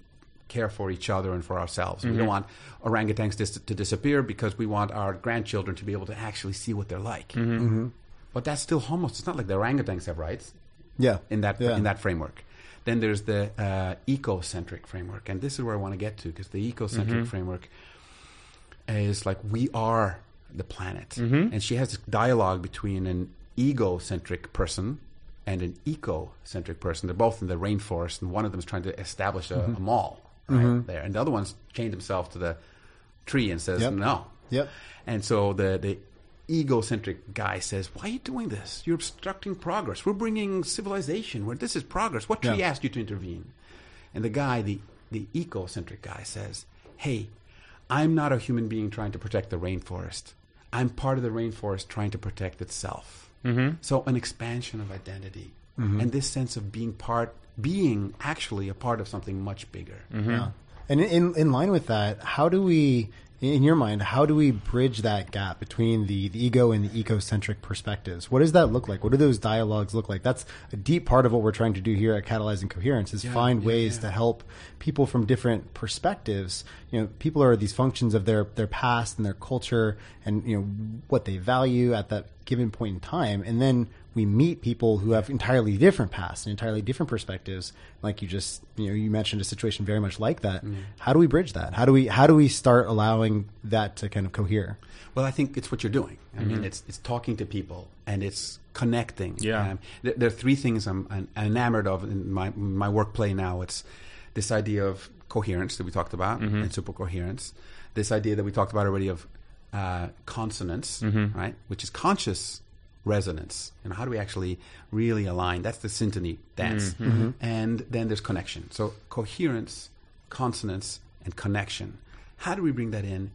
Speaker 3: care for each other and for ourselves. We don't mm-hmm. want orangutans dis- to disappear because we want our grandchildren to be able to actually see what they're like. Mm-hmm. But that's still homo. It's not like the orangutans have rights
Speaker 2: Yeah.
Speaker 3: in that
Speaker 2: Yeah.
Speaker 3: in that framework. Then there's the uh, ecocentric framework, and this is where I want to get to because the ecocentric mm-hmm. framework is like we are the planet, mm-hmm. and she has this dialogue between an egocentric person and an ecocentric person. They're both in the rainforest, and one of them is trying to establish a, mm-hmm. a mall right there, and the other one's chained himself to the tree and says
Speaker 2: Yep.
Speaker 3: no.
Speaker 2: Yep.
Speaker 3: And so the the egocentric guy says, "Why are you doing this? You're obstructing progress. We're bringing civilization. Where this is progress. What tree
Speaker 2: Yeah.
Speaker 3: asked you to intervene?" And the guy, the the ecocentric guy, says, "Hey, I'm not a human being trying to protect the rainforest. I'm part of the rainforest trying to protect itself. Mm-hmm. So an expansion of identity and this sense of being part, being actually a part of something much bigger.
Speaker 2: Yeah. And in in line with that, how do we, in your mind, how do we bridge that gap between the, the ego and the ecocentric perspectives? What does that look like? What do those dialogues look like? That's a deep part of what we're trying to do here at Catalyzing Coherence is
Speaker 3: Yeah,
Speaker 2: find
Speaker 3: yeah,
Speaker 2: ways
Speaker 3: yeah.
Speaker 2: to help people from different perspectives. You know, people are these functions of their their past and their culture and you know what they value at that given point in time, and then we meet people who have entirely different pasts and entirely different perspectives. Like you just, you know, you mentioned a situation very much like that.
Speaker 3: Mm-hmm.
Speaker 2: How do we bridge that? How do we how do we start allowing that to kind of cohere?
Speaker 3: Well, I think it's what you're doing. I mean, it's it's talking to people and it's connecting.
Speaker 1: Yeah.
Speaker 3: Um, there, there are three things I'm, I'm enamored of in my my work play now. It's this idea of coherence that we talked about and super coherence. This idea that we talked about already of uh, consonance, right, which is conscious resonance. and how do we actually really align? That's the syntony dance. Mm-hmm. Mm-hmm. And then there's connection. So coherence, consonance, and connection. How do we bring that in?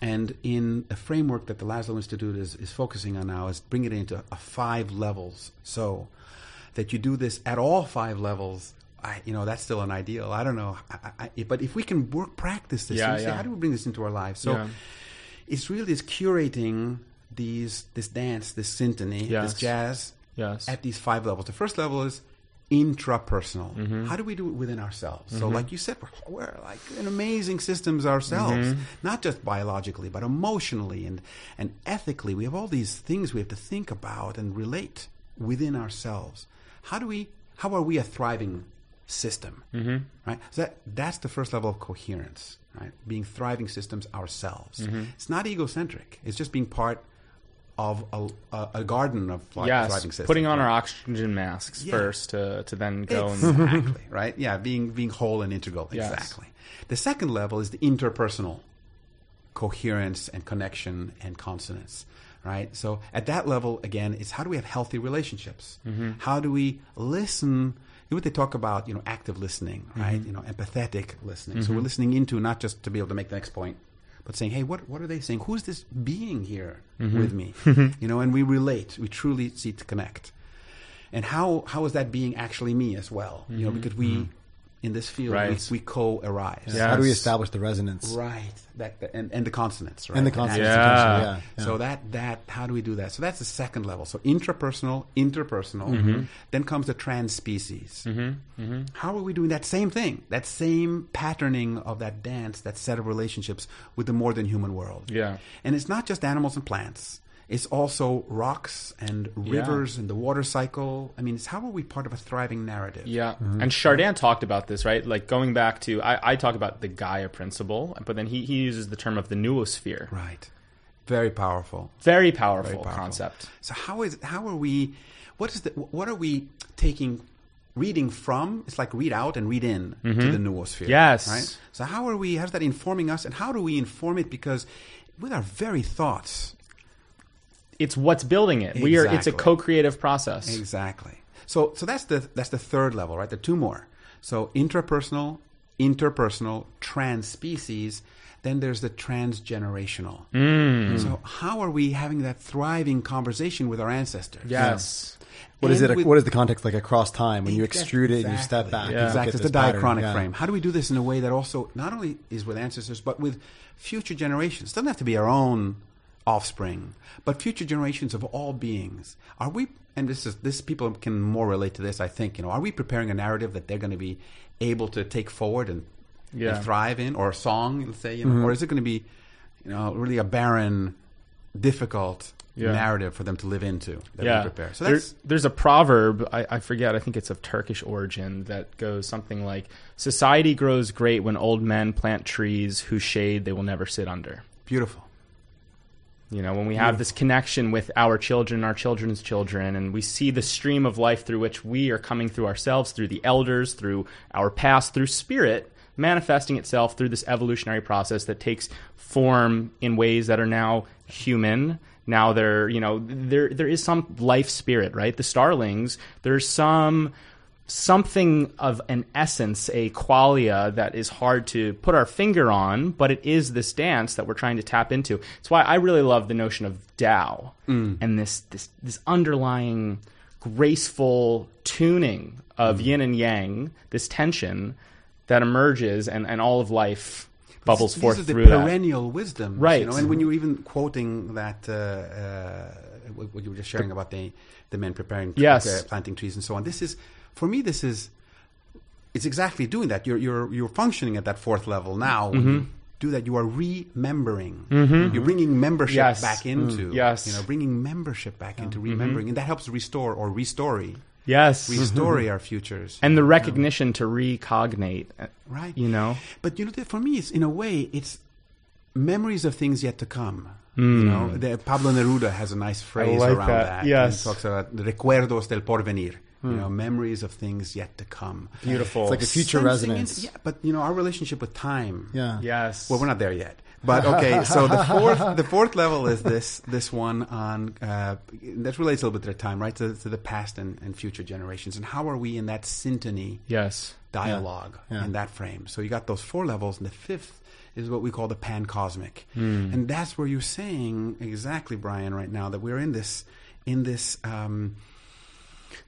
Speaker 3: And in a framework that the Laszlo Institute is, is focusing on now is bring it into a five levels. So that you do this at all five levels. I, you know, that's still an ideal. I don't know, I, I, but if we can work practice this,
Speaker 1: Yeah,
Speaker 3: and say,
Speaker 1: yeah.
Speaker 3: how do we bring this into our lives? So
Speaker 1: Yeah.
Speaker 3: it's really this curating these this dance, this symphony,
Speaker 1: Yes.
Speaker 3: this jazz
Speaker 1: Yes.
Speaker 3: at these five levels. The first level is intrapersonal.
Speaker 1: Mm-hmm.
Speaker 3: How do we do it within ourselves? So, like you said, we're, we're like in amazing systems ourselves,
Speaker 1: Mm-hmm.
Speaker 3: not just biologically, but emotionally and and ethically. We have all these things we have to think about and relate within ourselves. how do we how are we a thriving system mm-hmm. right so that that's the first level of coherence right being thriving systems ourselves
Speaker 1: Mm-hmm.
Speaker 3: it's not egocentric it's just being part of a, a, a garden of li-
Speaker 1: Yes,
Speaker 3: thriving systems
Speaker 1: putting on
Speaker 3: right?
Speaker 1: our oxygen masks
Speaker 3: Yeah.
Speaker 1: first to, to then go and
Speaker 3: exactly right yeah being being whole and integral
Speaker 1: Yes.
Speaker 3: exactly the second level is the interpersonal coherence and connection and consonance right so at that level again it's how do we have healthy relationships
Speaker 1: Mm-hmm.
Speaker 3: how do we listen you know what they talk about you know active listening
Speaker 1: Mm-hmm.
Speaker 3: right you know empathetic listening so we're listening into not just to be able to make the next point but saying hey what what are they saying? Who's this being here
Speaker 1: Mm-hmm.
Speaker 3: with me? Mm-hmm. You know and we relate. We truly seek to connect. And how how is that being actually me as well? You know mm-hmm. because we mm-hmm. In this field
Speaker 1: Mm-hmm. Right.
Speaker 3: we, we co-arise
Speaker 1: Yeah.
Speaker 2: How do we establish the resonance?
Speaker 3: right that, that- and, and the consonants right
Speaker 2: And the consonants,
Speaker 1: Yeah.
Speaker 2: yeah. yeah.
Speaker 3: so that that how do we do that? So that's the second level. So intrapersonal, interpersonal.
Speaker 1: Mm-hmm.
Speaker 3: Then comes the trans species. How are we doing that same thing? That same patterning of that dance, that set of relationships with the more than human world.
Speaker 1: Yeah.
Speaker 3: And it's not just animals and plants. It's also rocks and rivers and the water cycle. I mean, it's how are we part of a thriving narrative?
Speaker 1: Yeah. And Chardin talked about this, right? Like going back to, I, I talk about the Gaia principle, but then he, he uses the term of the noosphere.
Speaker 3: Right. Very powerful.
Speaker 1: Very powerful,
Speaker 3: Very powerful.
Speaker 1: concept.
Speaker 3: So how is how are we? What is the? What are we taking? Reading from it's like read out and read in to the noosphere.
Speaker 1: Mm-hmm. Yes.
Speaker 3: Right. So how are we? How's that informing us? And how do we inform it? Because with our very thoughts.
Speaker 1: It's what's building it. We are. It's a co-creative process.
Speaker 3: Exactly. So so that's the that's the third level, right? The two more. So intrapersonal, interpersonal, trans species. Then there's the transgenerational.
Speaker 1: Mm.
Speaker 3: So how are we having that thriving conversation with our ancestors?
Speaker 1: Yes.
Speaker 2: What is
Speaker 3: And
Speaker 2: it?
Speaker 3: with-
Speaker 2: what is the context like across time when you
Speaker 3: Exactly.
Speaker 2: extrude it and you step back?
Speaker 1: Yeah.
Speaker 3: Exactly. It's
Speaker 2: this
Speaker 3: the
Speaker 2: pattern.
Speaker 3: diachronic
Speaker 2: Yeah.
Speaker 3: frame. How do we do this in a way that also not only is with ancestors, but with future generations? It doesn't have to be our own offspring, but future generations of all beings. Are we? And this is this people can more relate to this. I think you know. Are we preparing a narrative that they're going to be able to take forward and, and thrive in, or a song, let's say, you know,
Speaker 2: Mm-hmm.
Speaker 3: or is it going to be, you know, really a barren, difficult
Speaker 1: Yeah.
Speaker 3: narrative for them to live into that
Speaker 1: yeah.
Speaker 3: we prepare? So
Speaker 1: There- there's a proverb, I, I forget, I think it's of Turkish origin, that goes something like Society grows great when old men plant trees whose shade they will never sit under.
Speaker 3: beautiful.
Speaker 1: You know, when we have this connection with our children, our children's children, and we see the stream of life through which we are coming through ourselves, through the elders, through our past, through spirit, manifesting itself through this evolutionary process that takes form in ways that are now human. Now there, you know, there there is some life spirit, right? The starlings, there's some something of an essence, a qualia that is hard to put our finger on, but it is this dance that we're trying to tap into. It's why I really love the notion of Tao and this this this underlying graceful tuning of yin and yang, this tension that emerges and, and all of life bubbles
Speaker 3: These
Speaker 1: forth
Speaker 3: are the
Speaker 1: through that.
Speaker 3: perennial wisdom,
Speaker 1: Right.
Speaker 3: You know, and when you're even quoting that, uh, uh, what you were just sharing about the the men preparing,
Speaker 1: Yes.
Speaker 3: uh, planting trees and so on. This is, for me, this is, it's exactly doing that. You're you're you're functioning at that fourth level now. When
Speaker 1: Mm-hmm.
Speaker 3: you do that, you are remembering. You're bringing membership
Speaker 1: Yes.
Speaker 3: back into.
Speaker 1: Mm. Yes.
Speaker 3: you know, bringing membership back into remembering, and that helps restore or restory,
Speaker 1: Yes.
Speaker 3: restory our futures.
Speaker 1: Mm-hmm. And the recognition to recognate.
Speaker 3: right,
Speaker 1: You know?
Speaker 3: But you know, that for me, it's in a way, it's memories of things yet to come. You know, the, Pablo Neruda has a nice phrase
Speaker 1: like
Speaker 3: around
Speaker 1: that,
Speaker 3: that.
Speaker 1: yes.
Speaker 3: he talks about the recuerdos del porvenir. You know, memories of things yet to come.
Speaker 1: Beautiful.
Speaker 2: It's like a future
Speaker 3: Sensing
Speaker 2: resonance.
Speaker 3: in- yeah, but you know, our relationship with time.
Speaker 2: Yeah.
Speaker 1: Yes.
Speaker 3: Well, we're not there yet. But okay, so the fourth the fourth level is this this one on uh, that relates a little bit to the time, right? To, to the past and, and future generations, and how are we in that syntony
Speaker 1: Yes.
Speaker 3: dialogue
Speaker 2: Yeah.
Speaker 3: in that frame. So you got those four levels, and the fifth is what we call the pan cosmic,
Speaker 1: Hmm.
Speaker 3: and that's where you're saying exactly, Brian, right now that we're in this in this. Um,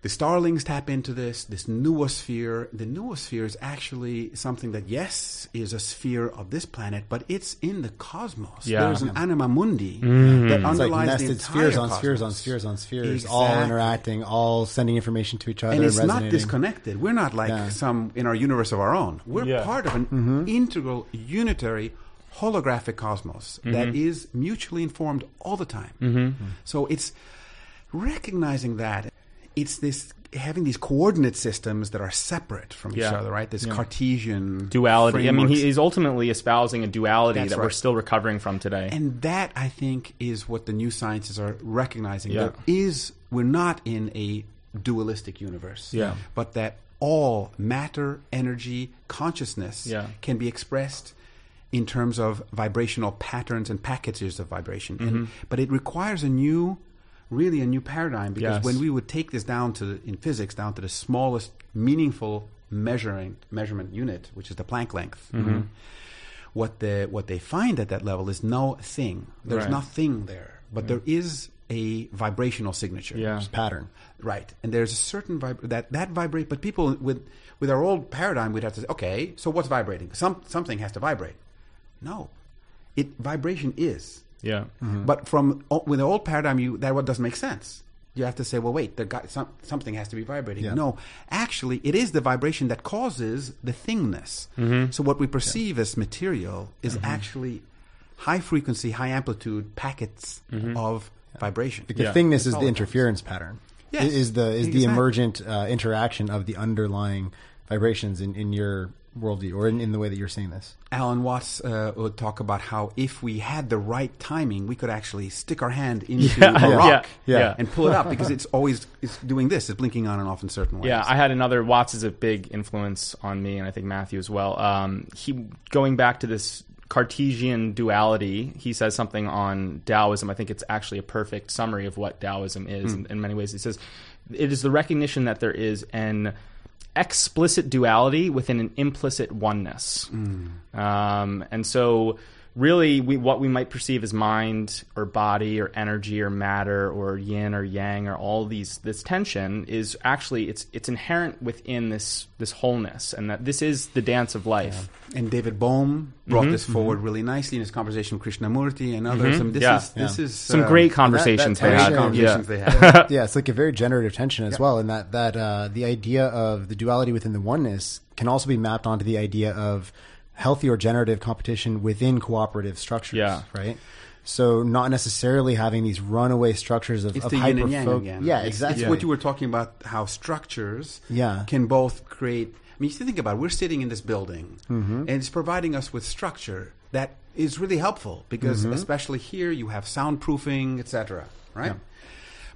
Speaker 3: the starlings tap into this this noosphere. The noosphere is actually something that yes is a sphere of this planet, but it's in the cosmos.
Speaker 1: Yeah.
Speaker 3: There's an anima mundi that underlies
Speaker 2: It's
Speaker 3: like
Speaker 2: nested spheres on spheres on spheres on spheres, all interacting, all sending information to each other,
Speaker 3: and it's not disconnected. We're not like
Speaker 2: Yeah.
Speaker 3: some in our universe of our own. We're
Speaker 1: Yeah.
Speaker 3: part of an
Speaker 2: Mm-hmm.
Speaker 3: integral, unitary, holographic cosmos that
Speaker 2: Mm-hmm.
Speaker 3: is mutually informed all the time. So it's recognizing that it's this having these coordinate systems that are separate from each other, right? This Cartesian
Speaker 1: duality. I mean, he, he's ultimately espousing a duality
Speaker 3: That's
Speaker 1: that we're still recovering from today.
Speaker 3: And that, I think, is what the new sciences are recognizing.
Speaker 1: Yeah.
Speaker 3: There is, we're not in a dualistic universe.
Speaker 1: Yeah.
Speaker 3: But that all matter, energy, consciousness
Speaker 1: Yeah.
Speaker 3: can be expressed in terms of vibrational patterns and packages of vibration.
Speaker 1: Mm-hmm.
Speaker 3: And, but it requires a new, really a new paradigm because
Speaker 1: Yes.
Speaker 3: when we would take this down to, in physics, down to the smallest meaningful measuring, measurement unit, which is the Planck length,
Speaker 1: Mm-hmm.
Speaker 3: what the what they find at that level is no thing. There's
Speaker 1: Right.
Speaker 3: nothing there, but there is a vibrational signature.
Speaker 1: Yeah.
Speaker 2: Pattern.
Speaker 3: Right, and there's a certain vib- that that vibrate. But people with with our old paradigm, we'd have to say, okay, so what's vibrating? Some something has to vibrate. No, it vibration is.
Speaker 1: Yeah. Mm-hmm.
Speaker 3: But from with the old paradigm, you that what doesn't make sense. You have to say, well, wait, the guy, some, something has to be vibrating.
Speaker 2: Yeah.
Speaker 3: No, actually, it is the vibration that causes the thingness. Mm-hmm. So what we perceive as material is mm-hmm. actually high frequency, high amplitude packets of vibration.
Speaker 2: The
Speaker 1: Yeah.
Speaker 2: thingness
Speaker 3: That's
Speaker 2: is the
Speaker 3: it comes.
Speaker 2: interference pattern.
Speaker 3: Yes,
Speaker 2: Is- is the is the emergent uh, interaction of the underlying vibrations in, in your worldview or in, in the way that you're seeing this.
Speaker 3: Alan Watts uh, would talk about how if we had the right timing, we could actually stick our hand into
Speaker 1: Yeah,
Speaker 3: a
Speaker 1: yeah,
Speaker 3: rock
Speaker 2: yeah.
Speaker 1: yeah.
Speaker 3: and pull it up because it's always it's doing this. It's blinking on and off in certain ways.
Speaker 1: Yeah, I had another. Watts is a big influence on me, and I think Matthew as well. Um, he going back to this Cartesian duality. He says something on Taoism. I think it's actually a perfect summary of what Taoism is in, in many ways. He says it is the recognition that there is an explicit duality within an implicit oneness, um, and so really we, what we might perceive as mind or body or energy or matter or yin or yang or all these this tension is actually it's it's inherent within this this wholeness and that this is the dance of life
Speaker 3: And David Bohm brought this forward really nicely in his conversation with Krishnamurti and others. I mean, this
Speaker 1: Yeah.
Speaker 3: is this
Speaker 2: Yeah.
Speaker 3: is
Speaker 1: some
Speaker 3: uh,
Speaker 1: great conversations
Speaker 2: that
Speaker 1: they had
Speaker 3: conversations
Speaker 1: yeah.
Speaker 3: they had.
Speaker 2: yeah, it's like a very generative tension as well, and that that uh, the idea of the duality within the oneness can also be mapped onto the idea of healthy or generative competition within cooperative structures.
Speaker 1: Yeah.
Speaker 2: right. So not necessarily having these runaway structures of,
Speaker 3: It's
Speaker 2: of
Speaker 3: the yin and yang
Speaker 2: hyperfo-
Speaker 3: again.
Speaker 2: Yeah, exactly.
Speaker 3: It's what you were talking about, how structures
Speaker 2: Yeah.
Speaker 3: can both create. I mean, if you think about it, we're sitting in this building,
Speaker 2: Mm-hmm.
Speaker 3: and it's providing us with structure that is really helpful because,
Speaker 2: Mm-hmm.
Speaker 3: especially here, you have soundproofing, etc. Right?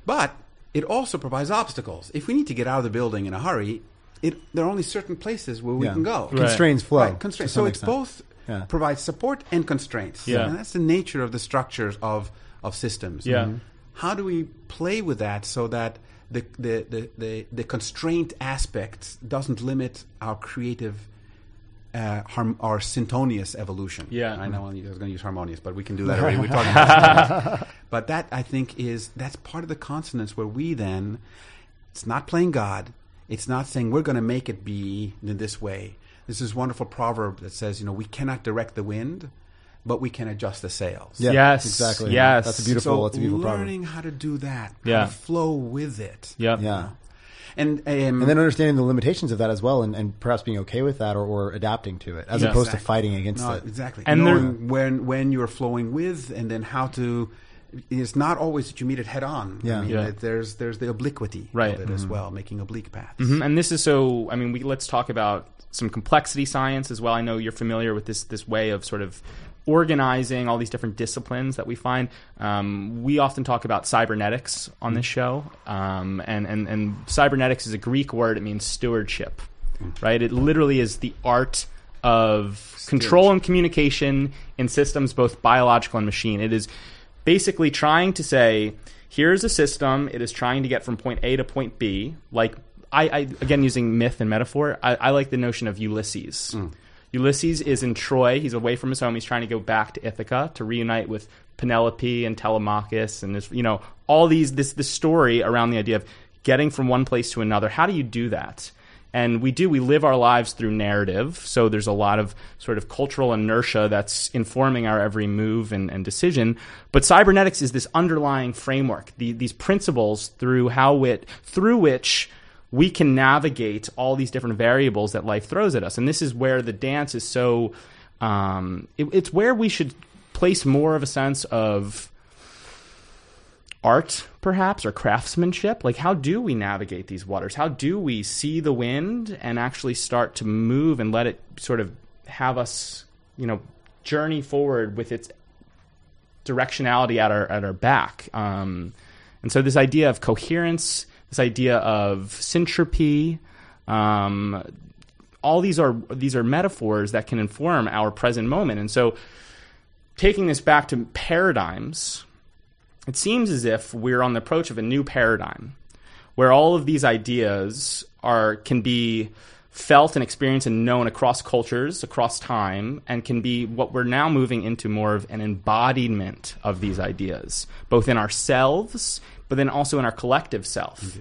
Speaker 3: But it also provides obstacles. If we need to get out of the building in a hurry, it, there are only certain places where we
Speaker 2: Yeah.
Speaker 3: can go.
Speaker 1: Right.
Speaker 2: Constrains flow.
Speaker 3: Right, constraints. So it's
Speaker 2: extent.
Speaker 3: both
Speaker 2: Yeah.
Speaker 3: provides support and constraints.
Speaker 1: Yeah.
Speaker 3: And that's the nature of the structures of, of systems.
Speaker 1: Yeah. Mhm.
Speaker 3: How do we play with that so that the, the, the, the, the constraint aspect doesn't limit our creative uh, harm, our syntonious evolution.
Speaker 1: Yeah.
Speaker 3: I know I was going to use harmonious, but we can do that already. We're talking about But that, I think, is that's part of the consonance where we then, it's not playing God. It's not saying we're going to make it be in this way. There's this wonderful proverb that says, you know, we cannot direct the wind, but we can adjust the sails.
Speaker 2: Yeah,
Speaker 1: Yes,
Speaker 2: exactly.
Speaker 1: yes.
Speaker 2: that's a beautiful.
Speaker 3: So
Speaker 2: that's a beautiful proverb.
Speaker 3: learning how to do that,
Speaker 1: Yeah.
Speaker 3: how to flow with it.
Speaker 1: Yep.
Speaker 2: Yeah.
Speaker 3: And, um,
Speaker 2: and then understanding the limitations of that as well, and, and perhaps being okay with that, or, or adapting to it, as
Speaker 1: Yeah.
Speaker 2: opposed to fighting against
Speaker 3: No,
Speaker 2: it.
Speaker 3: exactly.
Speaker 1: And
Speaker 3: And
Speaker 1: there-
Speaker 3: knowing when when you're flowing with, and then how to. It's not always that you meet it head on.
Speaker 2: Yeah.
Speaker 3: I mean,
Speaker 1: Yeah.
Speaker 3: there's there's the obliquity
Speaker 1: Right.
Speaker 3: of it as well, making oblique paths.
Speaker 1: Mhm, And this is so. I mean, we let's talk about some complexity science as well. I know you're familiar with this this way of sort of organizing all these different disciplines that we find. Um, we often talk about cybernetics on this show, um, and and and cybernetics is a Greek word. It means stewardship, right? It literally is the art of control and communication in systems, both biological and machine. It is basically trying to say, here's a system. It is trying to get from point A to point B. Like I, I again using myth and metaphor. I, I like the notion of Ulysses. Mm. Ulysses is in Troy. He's away from his home. He's trying to go back to Ithaca to reunite with Penelope and Telemachus, and this, you know, all these this this story around the idea of getting from one place to another. How do you do that? And we do, we live our lives through narrative. So there's a lot of sort of cultural inertia that's informing our every move and, and decision. But cybernetics is this underlying framework, the, these principles through how it, through which we can navigate all these different variables that life throws at us. And this is where the dance is so, um, it, it's where we should place more of a sense of art, perhaps, or craftsmanship? Like, how do we navigate these waters? How do we see the wind and actually start to move and let it sort of have us, you know, journey forward with its directionality at our at our back? Um, and so, this idea of coherence, this idea of syntropy, um, all these are these are metaphors that can inform our present moment. And so, taking this back to paradigms it seems as if we're on the approach of a new paradigm where all of these ideas are can be felt and experienced and known across cultures, across time, and can be what we're now moving into more of an embodiment of these ideas, both in ourselves, but then also in our collective self. Mm-hmm.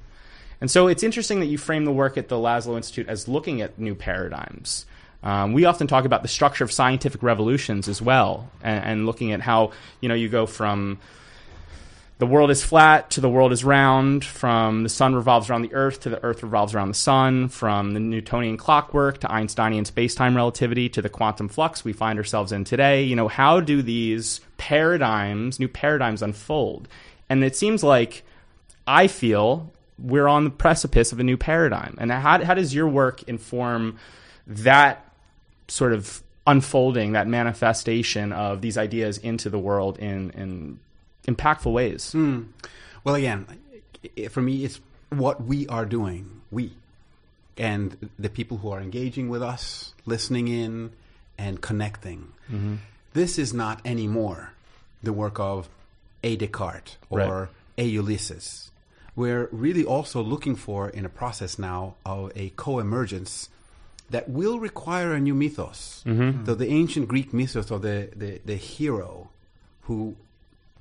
Speaker 1: And so it's interesting that you frame the work at the Laszlo Institute as looking at new paradigms. Um, we often talk about the structure of scientific revolutions as well, and, and looking at how you know you go from the world is flat to the world is round, from the sun revolves around the earth to the earth revolves around the sun, from the Newtonian clockwork to Einsteinian space-time relativity to the quantum flux we find ourselves in today. You know, how do these paradigms, new paradigms unfold? And it seems like I feel we're on the precipice of a new paradigm. And how, how does your work inform that sort of unfolding, that manifestation of these ideas into the world in, in impactful ways.
Speaker 3: Mm. Well, again, for me, it's what we are doing. We and the people who are engaging with us, listening in, and connecting. Mm-hmm. This is not anymore the work of a Descartes or right. a Ulysses. We're really also looking for, in a process now, of a co emergence that will require a new mythos. Mm-hmm. So the ancient Greek mythos of the, the, the hero who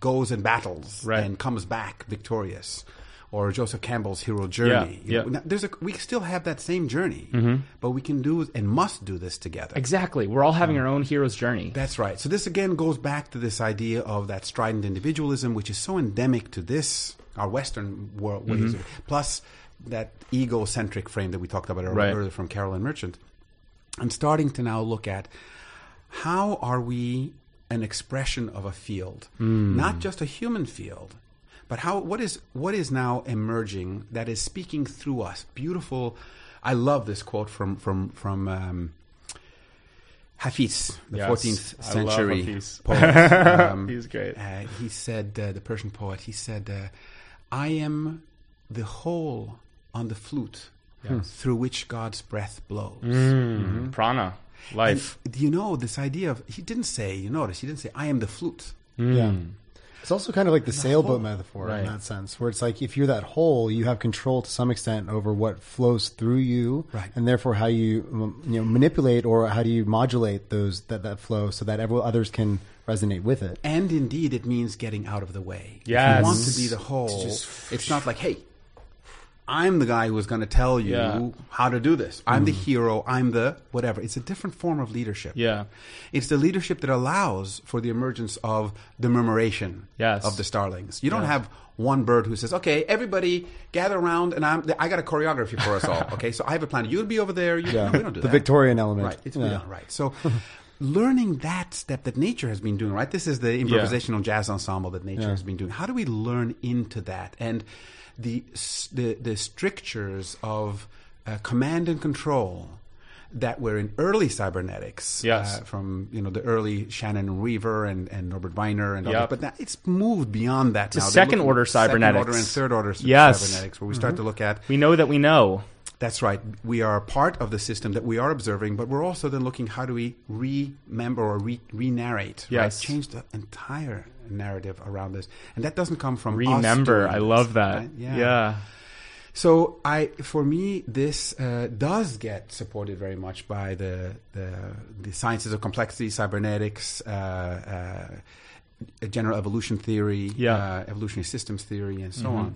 Speaker 3: goes and battles right. and comes back victorious or Joseph Campbell's hero journey.
Speaker 1: Yeah, yeah.
Speaker 3: there's a we still have that same journey, mm-hmm. but we can do and must do this together.
Speaker 1: Exactly, we're all having um, our own hero's journey.
Speaker 3: That's right. So this again goes back to this idea of that strident individualism, which is so endemic to this our Western world mm-hmm. plus that egocentric frame that we talked about earlier, right. earlier from Carolyn Merchant. I'm starting to now look at how are we an expression of a field, mm. not just a human field, but how what is what is now emerging that is speaking through us. Beautiful. I love this quote from from from um, Hafiz, the yes, 14th century poet.
Speaker 1: Um, He's great.
Speaker 3: Uh, he said, uh, the Persian poet, he said, uh, I am the hole on the flute yes. through which God's breath blows. Mm.
Speaker 1: Mm-hmm. Prana life.
Speaker 3: And, you know this idea of he didn't say. You notice he didn't say I am the flute.
Speaker 2: Mm. Yeah. It's also kind of like the, the sailboat hole. metaphor right. in that sense, where it's like if you're that hole, you have control to some extent over what flows through you,
Speaker 3: right.
Speaker 2: and therefore how you you know manipulate or how do you modulate those that that flow so that everyone others can resonate with it.
Speaker 3: And indeed, it means getting out of the way.
Speaker 1: Yes.
Speaker 3: If you want to be the hole, just, it's not like hey, I'm the guy who is going to tell you yeah. how to do this. I'm mm. the hero. I'm the whatever. It's a different form of leadership.
Speaker 1: Yeah.
Speaker 3: It's the leadership that allows for the emergence of the murmuration
Speaker 1: yes.
Speaker 3: of the starlings. You don't have one bird who says, "Okay, everybody gather around, and I'm I got a choreography for us all." Okay, so I have a plan. You'll be over there. You, yeah. No, we don't do
Speaker 2: the
Speaker 3: that.
Speaker 2: Victorian element.
Speaker 3: Right. It's yeah. right. So. learning that step that nature has been doing, right? This is the improvisational yeah. jazz ensemble that nature yeah. has been doing. How do we learn into that? And the the, the strictures of uh, command and control that were in early cybernetics,
Speaker 1: yes.
Speaker 3: uh, from you know the early Shannon Weaver and, and Norbert Wiener and yep. others, but that, it's moved beyond that
Speaker 1: to
Speaker 3: now.
Speaker 1: second order cybernetics,
Speaker 3: second order and third order
Speaker 1: yes.
Speaker 3: cybernetics, where we start mm-hmm. to look at.
Speaker 1: We know that we know.
Speaker 3: That's right. We are part of the system that we are observing, but we're also then looking how do we remember or re narrate,
Speaker 1: yes.
Speaker 3: right? Change the entire narrative around this, and that doesn't come from
Speaker 1: remember.
Speaker 3: I
Speaker 1: love that.
Speaker 3: Right?
Speaker 1: Yeah. yeah.
Speaker 3: So I, for me, this uh, does get supported very much by the the, the sciences of complexity, cybernetics, uh, uh, general evolution theory,
Speaker 1: yeah.
Speaker 3: Uh, evolutionary systems theory, and so mm-hmm. on.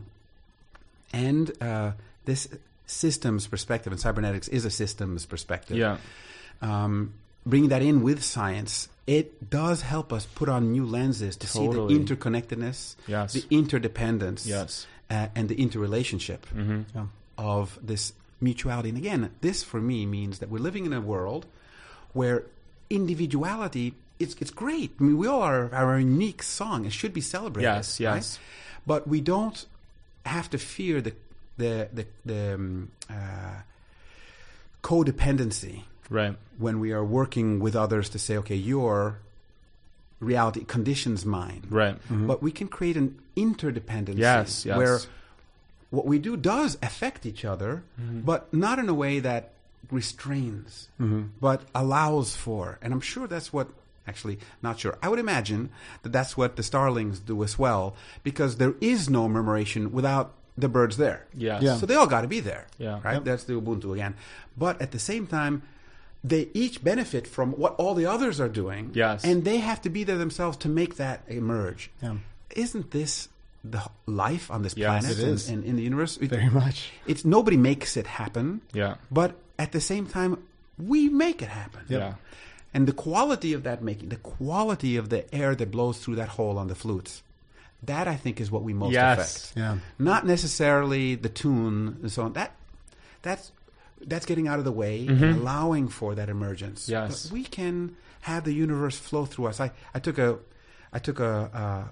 Speaker 3: And uh, this systems perspective, and cybernetics is a systems perspective.
Speaker 1: Yeah.
Speaker 3: Um, bringing that in with science it does help us put on new lenses to
Speaker 1: totally.
Speaker 3: see the interconnectedness,
Speaker 1: yes.
Speaker 3: the interdependence,
Speaker 1: yes.
Speaker 3: uh, and the interrelationship mm-hmm. yeah. of this mutuality. And again, this for me means that we're living in a world where individuality it's it's great. I mean, we all are our unique song. It should be celebrated.
Speaker 1: Yes, yes. Right?
Speaker 3: but we don't have to fear the the the, the um, uh, codependency
Speaker 1: Right.
Speaker 3: when we are working with others to say, okay, your reality conditions mine.
Speaker 1: Right. Mm-hmm.
Speaker 3: But we can create an interdependency
Speaker 1: Yes, yes.
Speaker 3: where what we do does affect each other, mm-hmm. but not in a way that restrains, mm-hmm. but allows for. And I'm sure that's what, actually, not sure. I would imagine that that's what the starlings do as well, because there is no murmuration without the birds there.
Speaker 1: Yes.
Speaker 2: Yeah.
Speaker 3: So they all got to be there.
Speaker 1: Yeah.
Speaker 3: Right? That's the Ubuntu again. But at the same time, they each benefit from what all the others are doing.
Speaker 1: Yes.
Speaker 3: And they have to be there themselves to make that emerge.
Speaker 2: Yeah.
Speaker 3: Isn't this the life on this
Speaker 1: Yes,
Speaker 3: planet
Speaker 2: it
Speaker 3: and- And, in the universe? It-
Speaker 2: Very much.
Speaker 3: It's nobody makes it happen.
Speaker 1: Yeah.
Speaker 3: But at the same time, we make it happen.
Speaker 1: Yeah.
Speaker 3: And the quality of that making, the quality of the air that blows through that hole on the flutes, that I think is what we most
Speaker 1: Yes.
Speaker 3: affect.
Speaker 2: Yeah.
Speaker 3: Not necessarily the tune and so on. That that's that's getting out of the way and allowing for that emergence.
Speaker 1: Mm-hmm. Yes.
Speaker 3: But we can have the universe flow through us. I, I took a I took a uh,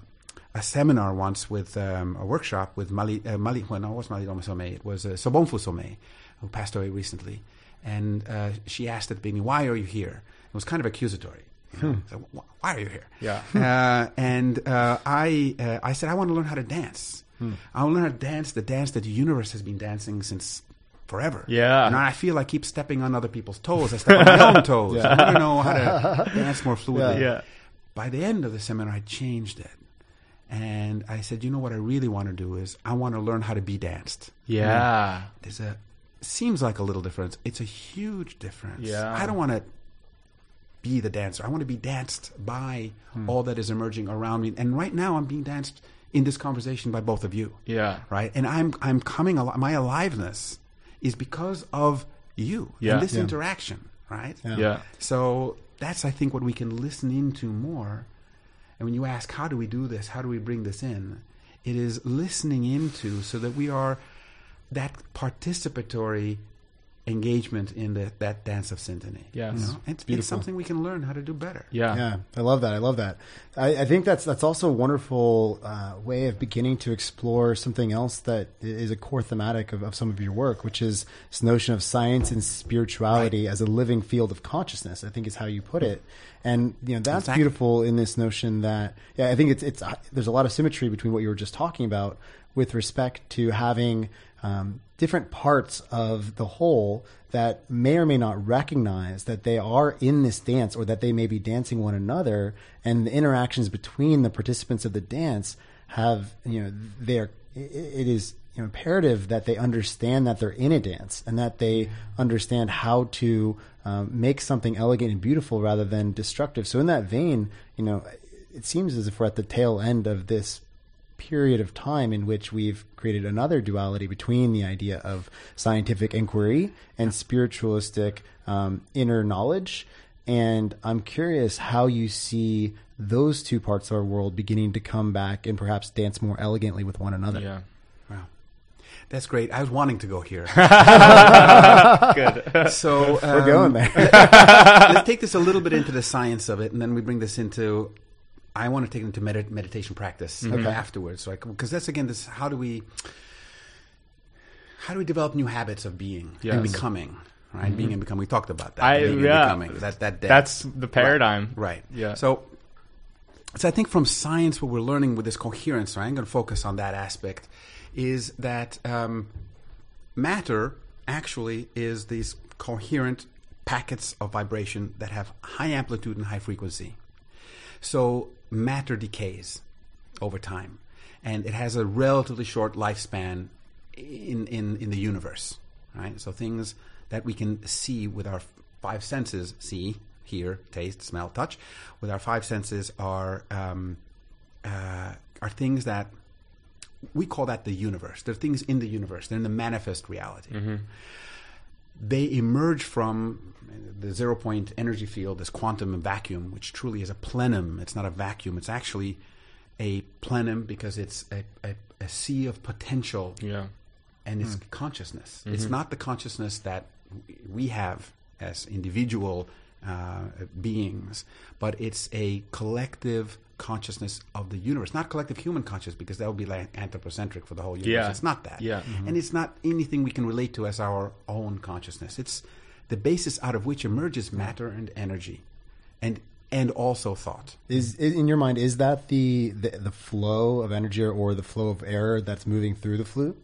Speaker 3: a seminar once with um, a workshop with Mali uh, Mali well no it was Mali Somé. It was uh, Sobonfu Somé who passed away recently. And uh, she asked at the beginning, "Why are you here?" It was kind of accusatory. Know? So, why are you here?
Speaker 1: Yeah.
Speaker 3: uh, and uh, I uh, I said I want to learn how to dance.
Speaker 1: Hmm.
Speaker 3: I want to learn how to dance the dance that the universe has been dancing since forever.
Speaker 1: Yeah.
Speaker 3: And I feel I keep stepping on other people's toes. I step on my own toes. I don't know how to dance more fluidly.
Speaker 1: Yeah.
Speaker 3: By the end of the seminar, I changed it. And I said, you know what I really want to do is I want to learn how to be danced.
Speaker 1: Yeah.
Speaker 3: There's a seems like a little difference. It's a huge difference.
Speaker 1: Yeah.
Speaker 3: I don't want to be the dancer. I want to be danced by
Speaker 1: Hmm.
Speaker 3: all that is emerging around me. And right now, I'm being danced in this conversation by both of you.
Speaker 1: Yeah.
Speaker 3: Right. And I'm I'm coming. Al- my aliveness is because of you
Speaker 1: Yeah.
Speaker 3: and this
Speaker 2: Yeah.
Speaker 3: interaction. Right.
Speaker 2: Yeah.
Speaker 1: Yeah.
Speaker 3: So that's I think what we can listen into more. And when you ask how do we do this, how do we bring this in, it is listening into so that we are that participatory engagement in the, that dance of symphony.
Speaker 1: Yes.
Speaker 3: You know? it's, it's something we can learn how to do better.
Speaker 1: Yeah.
Speaker 2: Yeah, I love that. I love that. I, I think that's that's also a wonderful uh, way of beginning to explore something else that is a core thematic of, of some of your work, which is this notion of science and spirituality as a living field of consciousness. I think is how you put it, and you know that's
Speaker 3: Exactly.
Speaker 2: beautiful in this notion that yeah, I think it's it's there's a lot of symmetry between what you were just talking about with respect to having um, different parts of the whole that may or may not recognize that they are in this dance or that they may be dancing one another and the interactions between the participants of the dance have you know they're it is you know, imperative that they understand that they're in a dance and that they understand how to um, make something elegant and beautiful rather than destructive. So in that vein you know it seems as if we're at the tail end of this period of time in which we've created another duality between the idea of scientific inquiry and spiritualistic um, inner knowledge. And I'm curious how you see those two parts of our world beginning to come back and perhaps dance more elegantly with one another.
Speaker 1: Yeah.
Speaker 3: Wow. That's great. I was wanting to go here.
Speaker 1: Good.
Speaker 3: so
Speaker 2: We're
Speaker 3: um,
Speaker 2: going there.
Speaker 3: let's take this a little bit into the science of it, and then we bring this into. I want to take it into medit- meditation practice afterwards, so because that's again this. How do we? How do we develop new habits of being and becoming? Right, being and becoming. We talked about that.
Speaker 1: I-
Speaker 3: being
Speaker 1: yeah.
Speaker 3: and becoming. That that.
Speaker 1: That's the paradigm.
Speaker 3: Right.
Speaker 1: Yeah.
Speaker 3: So, so I think from science, what we're learning with this coherence, right? I'm going to focus on that aspect, is that um, matter actually is these coherent packets of vibration that have high amplitude and high frequency. So matter decays over time, and it has a relatively short lifespan in in in the universe, right? So things that we can see with our five senses, see, hear, taste, smell, touch, with our five senses are um, uh, are things that we call that the universe. They're things in the universe. They're in the manifest reality. They emerge from the zero point energy field, this quantum vacuum, which truly is a plenum. It's not a vacuum. It's actually a plenum because it's a, a, a sea of potential
Speaker 1: Yeah.
Speaker 3: and it's consciousness. It's
Speaker 1: Mm-hmm.
Speaker 3: not the consciousness that we have as individual uh, beings, but it's a collective consciousness of the universe, not collective human consciousness, because that would be like anthropocentric for the whole universe.
Speaker 1: Yeah.
Speaker 3: It's not that.
Speaker 1: Yeah.
Speaker 3: And mm-hmm. it's not anything we can relate to as our own consciousness. It's the basis out of which emerges matter and energy, and and also thought.
Speaker 2: Is in your mind is that the, the the flow of energy or the flow of air that's moving through the flute?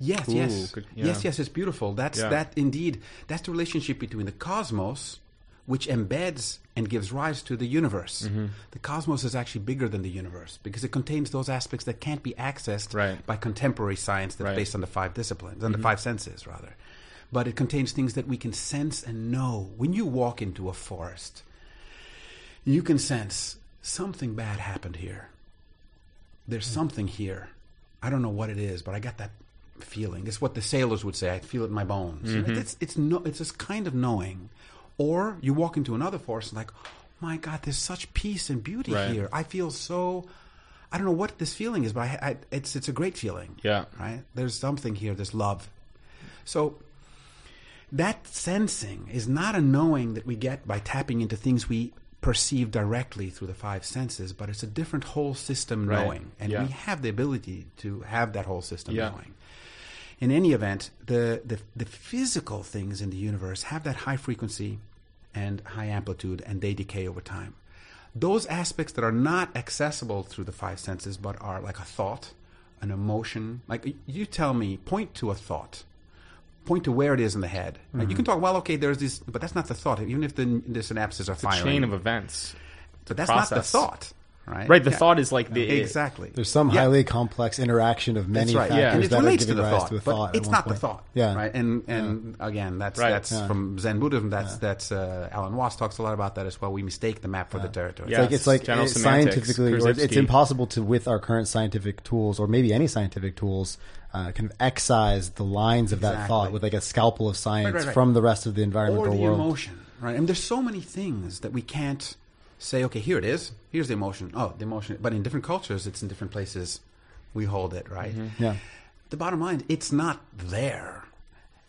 Speaker 3: Yes,
Speaker 1: Ooh,
Speaker 3: yes,
Speaker 1: good- yeah.
Speaker 3: yes, yes. It's beautiful. That's
Speaker 1: Yeah.
Speaker 3: that indeed. That's the relationship between the cosmos, which embeds and gives rise to the universe.
Speaker 1: Mm-hmm.
Speaker 3: The cosmos is actually bigger than the universe because it contains those aspects that can't be accessed
Speaker 1: Right.
Speaker 3: by contemporary science that's
Speaker 1: Right. Mm-hmm.
Speaker 3: based on the five disciplines, on the five senses, rather. But it contains things that we can sense and know. When you walk into a forest, you can sense something bad happened here. There's something here. I don't know what it is, but I got that feeling. It's what the sailors would say. I feel it in my bones. Know, It's it's no, it's this kind of knowing. Or you walk into another forest and like, oh my God, there's such peace and beauty
Speaker 1: Right.
Speaker 3: here. I feel so. I don't know what this feeling is, but I, I, it's it's a great feeling.
Speaker 1: Yeah.
Speaker 3: Right. There's something here. There's love. So that sensing is not a knowing that we get by tapping into things we perceive directly through the five senses, but it's a different whole system
Speaker 1: Right.
Speaker 3: knowing. And
Speaker 1: Yeah.
Speaker 3: we have the ability to have that whole system
Speaker 1: Yeah.
Speaker 3: knowing. In any event, the, the, the physical things in the universe have that high frequency and high amplitude, and they decay over time. Those aspects that are not accessible through the five senses, but are like a thought, an emotion, like you tell me, point to a thought point to where it is in the head. Like, you mm-hmm. can talk, well, okay, there's this, but that's not the thought. Even if the, the synapses are
Speaker 1: It's a chain of events.
Speaker 3: but that's not the thought, right?
Speaker 1: Right, the
Speaker 3: Yeah.
Speaker 1: thought is like the
Speaker 3: exactly.
Speaker 2: There's some
Speaker 3: Yeah.
Speaker 2: highly complex interaction of many
Speaker 3: right.
Speaker 2: factors
Speaker 1: Yeah.
Speaker 3: and it
Speaker 2: that are
Speaker 3: relates to the thought,
Speaker 2: to a
Speaker 3: but
Speaker 2: thought.
Speaker 3: it's
Speaker 2: one
Speaker 3: not the thought.
Speaker 2: Yeah.
Speaker 3: Right. And and again, that's
Speaker 1: Right.
Speaker 3: that's
Speaker 2: Yeah.
Speaker 3: from Zen Buddhism. That's that's uh, Alan Watts talks a lot about that as well. We mistake the map for the territory.
Speaker 1: Yeah.
Speaker 2: Like it's like
Speaker 1: General
Speaker 2: it's
Speaker 1: semantics,
Speaker 2: scientifically, or it's impossible to, with our current scientific tools, or maybe any scientific tools, uh, kind of excise the lines of that thought with like a scalpel of science
Speaker 3: right, right.
Speaker 2: from the rest of the
Speaker 3: or the
Speaker 2: world.
Speaker 3: emotion, right? And there's so many things that we can't say. Okay, here it is. Here's the emotion. Oh, the emotion. But in different cultures, it's in different places. We hold it, right? Mm-hmm.
Speaker 2: Yeah.
Speaker 3: The bottom line, it's not there,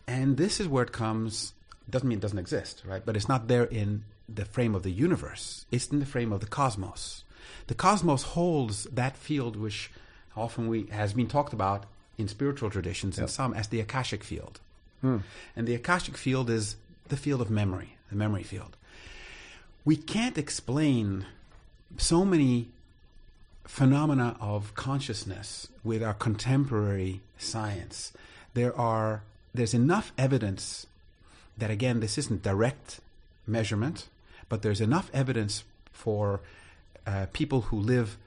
Speaker 3: and this is where it comes. Doesn't mean it doesn't exist, right? But it's not there in the frame of the universe. It's in the frame of the cosmos. The cosmos holds that field, which often we has been talked about in spiritual traditions and some as the akashic field. Hmm. And the akashic field is the field of memory, the memory field. We can't explain so many phenomena of consciousness with our contemporary science. There are there's enough evidence that again this isn't direct measurement, but there's enough evidence for uh, people who live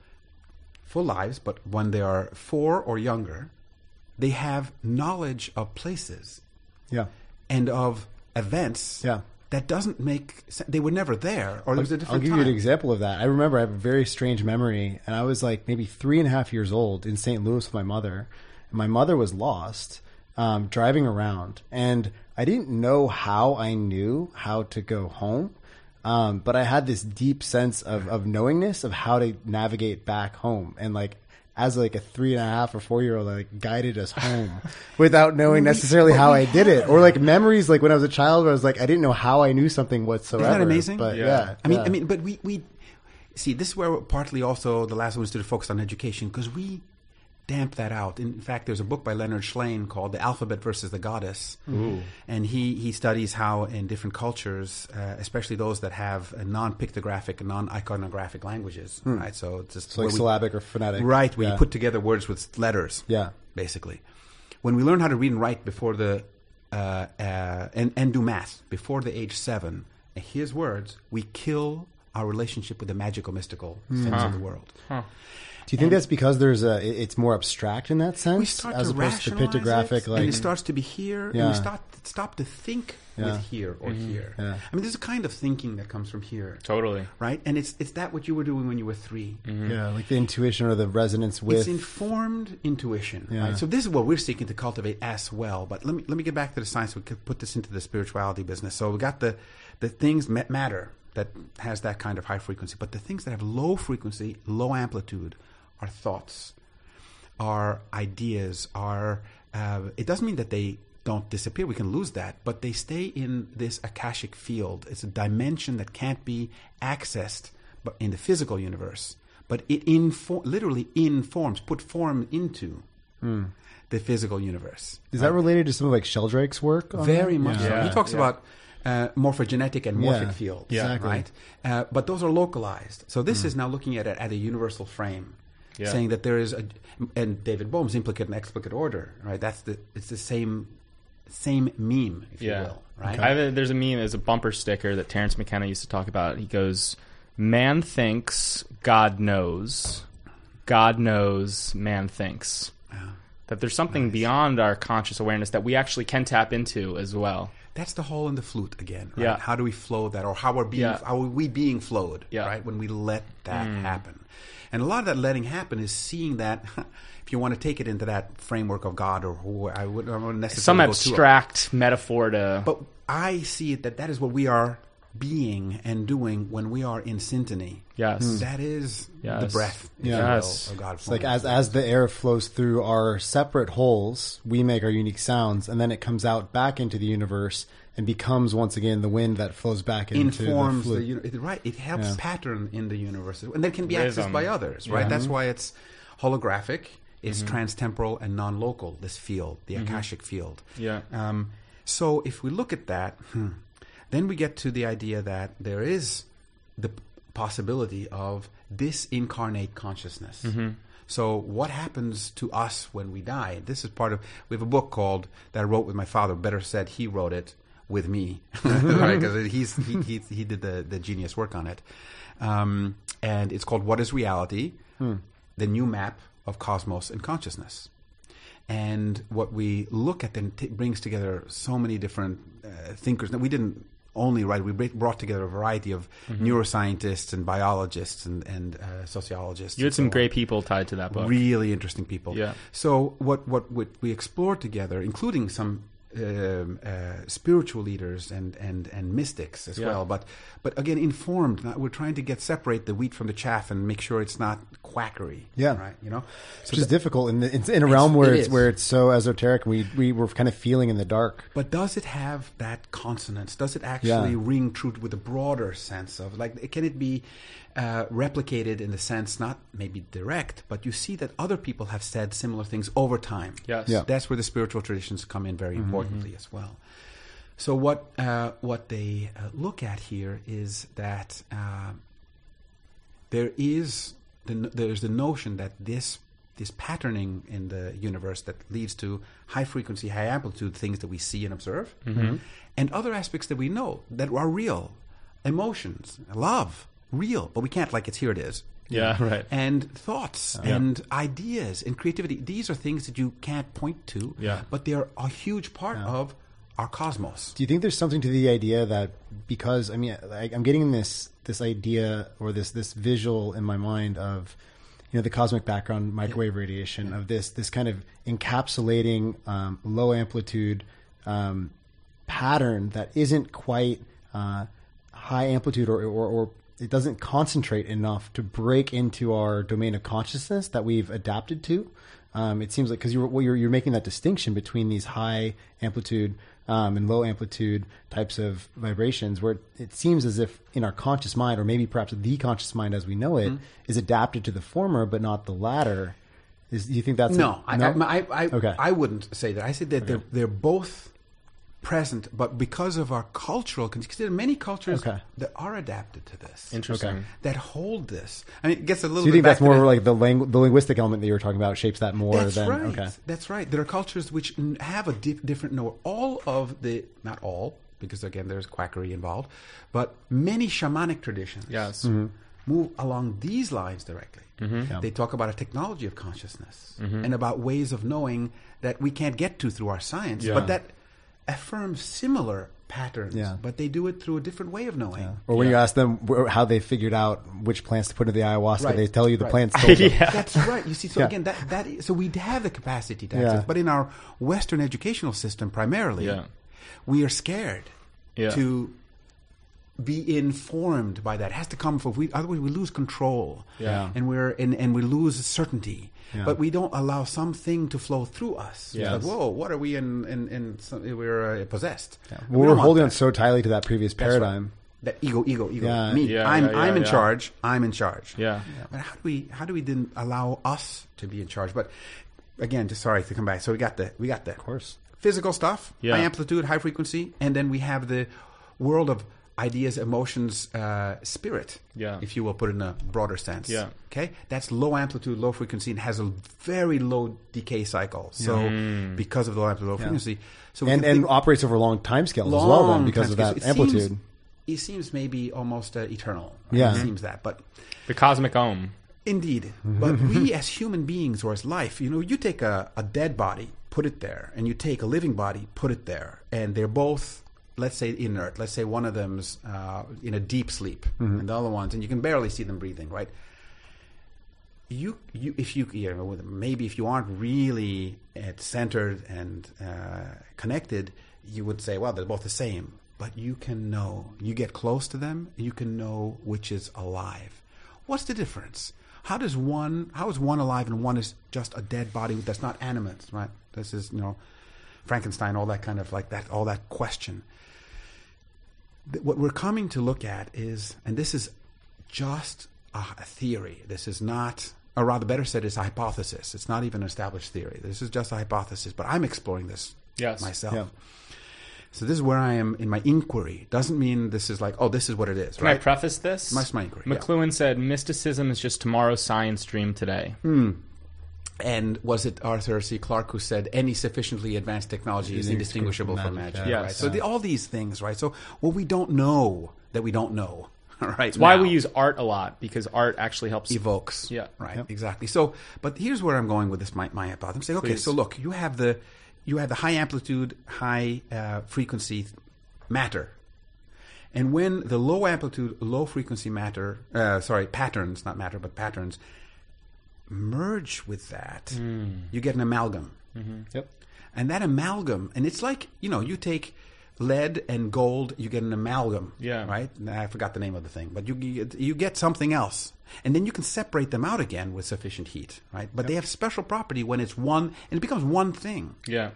Speaker 3: full lives, but when they are four or younger, they have knowledge of places
Speaker 2: Yeah.
Speaker 3: and of events
Speaker 2: Yeah.
Speaker 3: That doesn't make sense. They were never there, or there was a different.
Speaker 2: I'll give
Speaker 3: time.
Speaker 2: you an example of that. I remember I have a very strange memory, and I was like maybe three and a half years old in St. Louis with my mother. And my mother was lost, um, driving around, and I didn't know how I knew how to go home. Um, but I had this deep sense of, of knowingness of how to navigate back home. And like, as like a three and a half or four year old, I like guided us home without knowing necessarily how I did it. Or like memories, like when I was a child, where I was like, I didn't know how I knew something whatsoever.
Speaker 3: Isn't that amazing?
Speaker 2: But
Speaker 1: Yeah.
Speaker 2: yeah,
Speaker 3: I mean,
Speaker 2: yeah.
Speaker 3: I mean, but we, we see this is where partly also the last one is to focus on education because we damp that out. In fact, there's a book by Leonard Shlain called "The Alphabet versus the Goddess," and he he studies how in different cultures, uh, especially those that have non-pictographic, non-iconographic languages, right? So it's just
Speaker 2: Hmm. So like
Speaker 3: we-
Speaker 2: syllabic or phonetic.
Speaker 3: right? Where
Speaker 2: Yeah.
Speaker 3: you put together words with letters,
Speaker 2: Yeah.
Speaker 3: basically. When we learn how to read and write before the uh, uh, and and do math before the age seven, and here's words, we kill our relationship with the magical, mystical
Speaker 2: Hmm.
Speaker 3: sense of the world.
Speaker 2: Do you think that's because there's a it's more abstract in that sense
Speaker 3: We start
Speaker 2: as
Speaker 3: to
Speaker 2: opposed to
Speaker 3: rationalize
Speaker 2: pictographic
Speaker 3: it,
Speaker 2: like
Speaker 3: and it starts to be here, and
Speaker 2: Yeah.
Speaker 3: we start stop to think
Speaker 2: Yeah.
Speaker 3: with here or mm-hmm. here.
Speaker 2: Yeah.
Speaker 3: I mean, there's a kind of thinking that comes from here,
Speaker 1: Totally.
Speaker 3: right? And it's it's that what you were doing when you were 3 mm-hmm.
Speaker 2: yeah, like the intuition or the resonance with
Speaker 3: It's informed intuition,
Speaker 2: Yeah.
Speaker 3: right? So this is what we're seeking to cultivate as well. But let me let me get back to the science. We could put this into the spirituality business. So we got the the things matter that has that kind of high frequency, but the things that have low frequency, low amplitude, are thoughts, our ideas, are. Uh, it doesn't mean that they don't disappear. We can lose that, but they stay in this akashic field. It's a dimension that can't be accessed, but in the physical universe. But it info- literally informs, put form into the physical universe.
Speaker 2: Is that related to some of like Sheldrake's work? on
Speaker 3: Very
Speaker 2: that?
Speaker 3: much so.
Speaker 1: Yeah.
Speaker 3: He talks
Speaker 1: Yeah.
Speaker 3: about uh, morphogenetic and morphic
Speaker 2: Yeah.
Speaker 3: fields,
Speaker 2: Yeah. Exactly.
Speaker 3: right? Uh, but those are localized. So this is now looking at it at a universal frame,
Speaker 1: Yeah.
Speaker 3: saying that there is a and David Bohm's implicate and explicate order, right? That's the it's the same same meme, if you will, right?
Speaker 1: I have a, there's a meme, there's a bumper sticker that Terence McKenna used to talk about. He goes, "Man thinks, God knows. God knows, man thinks." That there's something beyond our conscious awareness that we actually can tap into as well.
Speaker 3: That's the hole in the flute again. Right?
Speaker 1: Yeah.
Speaker 3: How do we flow that, or how are being,
Speaker 1: Yeah.
Speaker 3: how are we being flowed?
Speaker 1: Yeah.
Speaker 3: Right when we let that mm. happen, and a lot of that letting happen is seeing that. If you want to take it into that framework of God or who I wouldn't, I wouldn't necessarily
Speaker 1: Some
Speaker 3: go too-
Speaker 1: abstract metaphor to.
Speaker 3: But I see it that that is what we are being and doing when we are in syntony.
Speaker 1: Yes. Hmm.
Speaker 3: That is the breath, if
Speaker 1: Yes.
Speaker 3: will, of God.
Speaker 2: It's like as as the air flows through our separate holes, we make our unique sounds, and then it comes out back into the universe and becomes once again the wind that flows back into
Speaker 3: informs
Speaker 2: the
Speaker 3: the,
Speaker 2: flute.
Speaker 3: uni- it, right. It helps
Speaker 2: Yeah.
Speaker 3: pattern in the universe, and that can be
Speaker 1: Rhythm.
Speaker 3: accessed by others. Right. That's why it's holographic. It's transtemporal and non-local. This field, the akashic field.
Speaker 1: Yeah.
Speaker 3: Um, so if we look at that, hmm, then we get to the idea that there is the possibility of disincarnate consciousness. So what happens to us when we die? This is part of. We have a book called that I wrote with my father. Better said, he wrote it with me, right? Because he's he, he he did the the genius work on it, um, and it's called "What Is Reality: The New Map of Cosmos and Consciousness." and what we look at then t- brings together so many different uh, thinkers. Now, we didn't only right. we brought together a variety of neuroscientists and biologists and, and uh, sociologists.
Speaker 1: you had some
Speaker 3: so on.
Speaker 1: great people tied to that book.
Speaker 3: really interesting people.
Speaker 1: Yeah.
Speaker 3: So what what, what we explored together, including some. Um, uh, spiritual leaders and, and, and mystics as
Speaker 1: Yeah.
Speaker 3: well, but but again informed. Not, we're trying to get separate the wheat from the chaff and make sure it's not quackery.
Speaker 2: Yeah.
Speaker 3: right. You know, so
Speaker 2: which is difficult in, the, it's in a realm where
Speaker 3: it
Speaker 2: it's
Speaker 3: is.
Speaker 2: where it's so esoteric. We we were kind of feeling in the dark.
Speaker 3: But does it have that consonance? Does it actually
Speaker 2: Yeah.
Speaker 3: ring true with a broader sense of like? Can it be uh, replicated in the sense not maybe direct, but you see that other people have said similar things over time.
Speaker 1: Yes.
Speaker 2: Yeah.
Speaker 3: that's where the spiritual traditions come in very importantly as well. So what uh, what they uh, look at here is that uh, there is the, there's the notion that this this patterning in the universe that leads to high frequency, high amplitude things that we see and observe, and other aspects that we know that are real, emotions, love, real, but we can't like it's here it is.
Speaker 1: Yeah, right.
Speaker 3: And thoughts
Speaker 1: Yeah.
Speaker 3: and ideas and creativity. These are things that you can't point to,
Speaker 1: Yeah.
Speaker 3: but they're a huge part of our cosmos.
Speaker 2: Do you think there's something to the idea that because I mean I, I'm getting this this idea or this this visual in my mind of you know the cosmic background microwave radiation of this this kind of encapsulating um, low amplitude um, pattern that isn't quite uh, high amplitude or, or or it doesn't concentrate enough to break into our domain of consciousness that we've adapted to. Um, it seems like because you're, well, you're you're making that distinction between these high amplitude um, and low amplitude types of vibrations, where it seems as if in our conscious mind, or maybe perhaps the conscious mind as we know it, is adapted to the former but not the latter. Is do you think that's
Speaker 3: No,
Speaker 2: a,
Speaker 3: I, I, I, I,
Speaker 2: Okay.
Speaker 3: I wouldn't say that. I say that they're, they're both present, but because of our cultural, consider many cultures
Speaker 2: Okay.
Speaker 3: that are adapted to this,
Speaker 1: Interesting.
Speaker 2: Okay.
Speaker 3: that hold this. I mean, it gets a little.
Speaker 2: So you
Speaker 3: bit
Speaker 2: think
Speaker 3: back
Speaker 2: that's
Speaker 3: to
Speaker 2: more
Speaker 3: the-
Speaker 2: like the langu- the linguistic element that you were talking about shapes that more
Speaker 3: That's
Speaker 2: than
Speaker 3: right.
Speaker 2: okay.
Speaker 3: That's right. There are cultures which have a di- different no. All of the not all because again there's quackery involved, but many shamanic traditions.
Speaker 1: Yes.
Speaker 2: Mm-hmm.
Speaker 3: Move along these lines directly.
Speaker 2: Yeah.
Speaker 3: They talk about a technology of consciousness
Speaker 2: Mm-hmm.
Speaker 3: and about ways of knowing that we can't get to through our science,
Speaker 1: Yeah.
Speaker 3: but that affirms similar patterns.
Speaker 2: Yeah.
Speaker 3: But they do it through a different way of knowing.
Speaker 2: Or when you ask them how they figured out which plants to put into the ayahuasca,
Speaker 3: Right.
Speaker 2: they tell you the
Speaker 3: Right.
Speaker 2: plants told them.
Speaker 1: Yeah.
Speaker 3: That's right. You see, so
Speaker 2: Yeah.
Speaker 3: again, that that is, so we have the capacity to
Speaker 2: Yeah.
Speaker 3: access, but in our Western educational system, primarily,
Speaker 1: Yeah.
Speaker 3: we are scared
Speaker 1: Yeah.
Speaker 3: to be informed by that. It has to come from we otherwise we lose control.
Speaker 1: Yeah.
Speaker 3: And we're and, and we lose certainty.
Speaker 2: Yeah.
Speaker 3: But we don't allow something to flow through us. It's like, whoa, what are we in in, in some, we're uh, possessed. And we
Speaker 2: Well, we're holding on so tightly to that previous
Speaker 3: That's right.
Speaker 2: paradigm.
Speaker 3: That ego, ego, ego.
Speaker 2: Yeah.
Speaker 3: Me.
Speaker 1: Yeah,
Speaker 3: I'm
Speaker 1: yeah, yeah,
Speaker 3: I'm in
Speaker 1: yeah.
Speaker 3: charge. I'm in charge.
Speaker 1: Yeah.
Speaker 3: But how do we how do we then allow us to be in charge? But again, just sorry to come back. So we got the we got the
Speaker 2: Of course.
Speaker 3: physical stuff,
Speaker 1: Yeah.
Speaker 3: high amplitude, high frequency, and then we have the world of ideas, emotions, uh, spirit,
Speaker 1: Yeah.
Speaker 3: if you will put it in a broader sense.
Speaker 1: Yeah.
Speaker 3: Okay, that's low amplitude, low frequency, and has a very low decay cycle. So
Speaker 1: Mm.
Speaker 3: because of the low amplitude, low frequency, so we
Speaker 2: And
Speaker 3: can
Speaker 2: and operates over long timescales as well, then, because of that
Speaker 3: It
Speaker 2: amplitude.
Speaker 3: Seems, it seems maybe almost uh, eternal.
Speaker 2: Yeah.
Speaker 3: it seems that, but
Speaker 1: The cosmic om.
Speaker 3: Indeed. But we as human beings or as life, you know, you take a, a dead body, put it there, and you take a living body, put it there, and they're both, let's say, inert. Let's say one of them's uh, in a deep sleep, and the other one's, and you can barely see them breathing, right? You, you, if you, you know, maybe if you aren't really at centered and uh, connected, you would say, well, they're both the same. But you can know. You get close to them, you can know which is alive. What's the difference? How does one? How is one alive and one is just a dead body that's not animate? Right. This is you know, Frankenstein. All that kind of like that. All that question. Th- What we're coming to look at is, and this is just a, a theory. This is not, or rather, better said, it's a hypothesis. It's not even an established theory. This is just a hypothesis. But I'm exploring this
Speaker 1: Yes.
Speaker 3: myself.
Speaker 2: Yeah.
Speaker 3: So this is where I am in my inquiry. Doesn't mean this is like, oh, this is what it is,
Speaker 1: Can I preface this?
Speaker 3: That's my inquiry, yeah.
Speaker 1: McLuhan said, "Mysticism is just tomorrow's science dream today."
Speaker 3: Hmm. And was it Arthur C. Clarke who said any sufficiently advanced technology is indistinguishable from magic?
Speaker 1: Yes.
Speaker 3: Right? So the, all these things, right? So what we don't know that we don't know, right?
Speaker 1: It's why we use art a lot because art actually helps.
Speaker 3: evokes.
Speaker 1: Yeah.
Speaker 3: Right. Exactly. So, but here's where I'm going with this. My my hypothesis. I'm saying, okay,
Speaker 1: Please.
Speaker 3: so look, you have the you have the high amplitude, high uh, frequency matter. And when the low amplitude, low frequency matter, uh, sorry, patterns, not matter, but patterns, merge with that,
Speaker 1: Hmm.
Speaker 3: you get an amalgam.
Speaker 2: Yep.
Speaker 3: And that amalgam, and it's like, you know, you take lead and gold, you get an amalgam.
Speaker 1: Yeah.
Speaker 3: Right? I forgot the name of the thing, but you, you, get, you get something else. And then you can separate them out again with sufficient heat, right? But they have special property when it's one, and it becomes one thing.
Speaker 1: Yeah.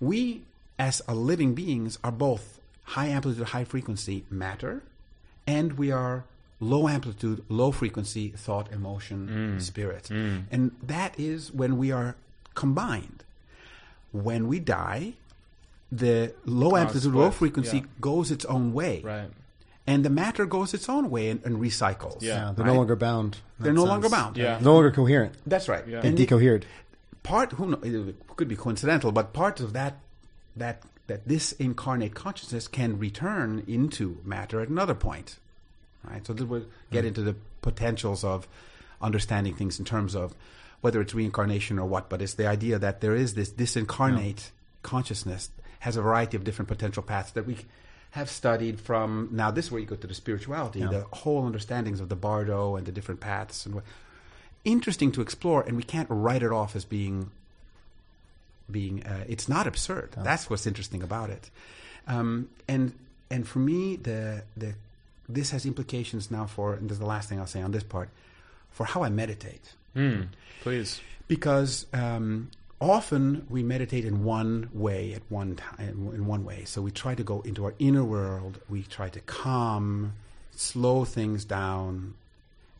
Speaker 3: We, as a living beings, are both high amplitude, high frequency matter, and we are low amplitude, low frequency thought, emotion, mm. spirit. Mm. And that is when we are combined. When we die, the low amplitude, low frequency
Speaker 1: yeah.
Speaker 3: goes its own way.
Speaker 1: Right.
Speaker 3: And the matter goes its own way and, and recycles.
Speaker 1: Yeah.
Speaker 2: Yeah, they're
Speaker 3: Right?
Speaker 2: no longer bound.
Speaker 3: They're
Speaker 2: that
Speaker 3: no longer bound.
Speaker 1: Yeah.
Speaker 2: No longer coherent.
Speaker 3: That's right.
Speaker 1: Yeah.
Speaker 2: They
Speaker 3: And it-
Speaker 2: decohered.
Speaker 3: part who know, it could be coincidental, but part of that that that this incarnate consciousness can return into matter at another point, right? So we'll get into the potentials of understanding things in terms of whether it's reincarnation or what. But it's the idea that there is this disincarnate consciousness has a variety of different potential paths that we have studied from. Now, this is where you go to the spirituality, the whole understandings of the bardo and the different paths and what interesting to explore, and we can't write it off as being being. Uh, it's not absurd. That's what's interesting about it. Um, and and for me, the the this has implications now for. And this is the last thing I'll say on this part for how I meditate
Speaker 1: Hmm. Please.
Speaker 3: because um, often we meditate in one way at one time in one way so we try to go into our inner world we try to calm slow things down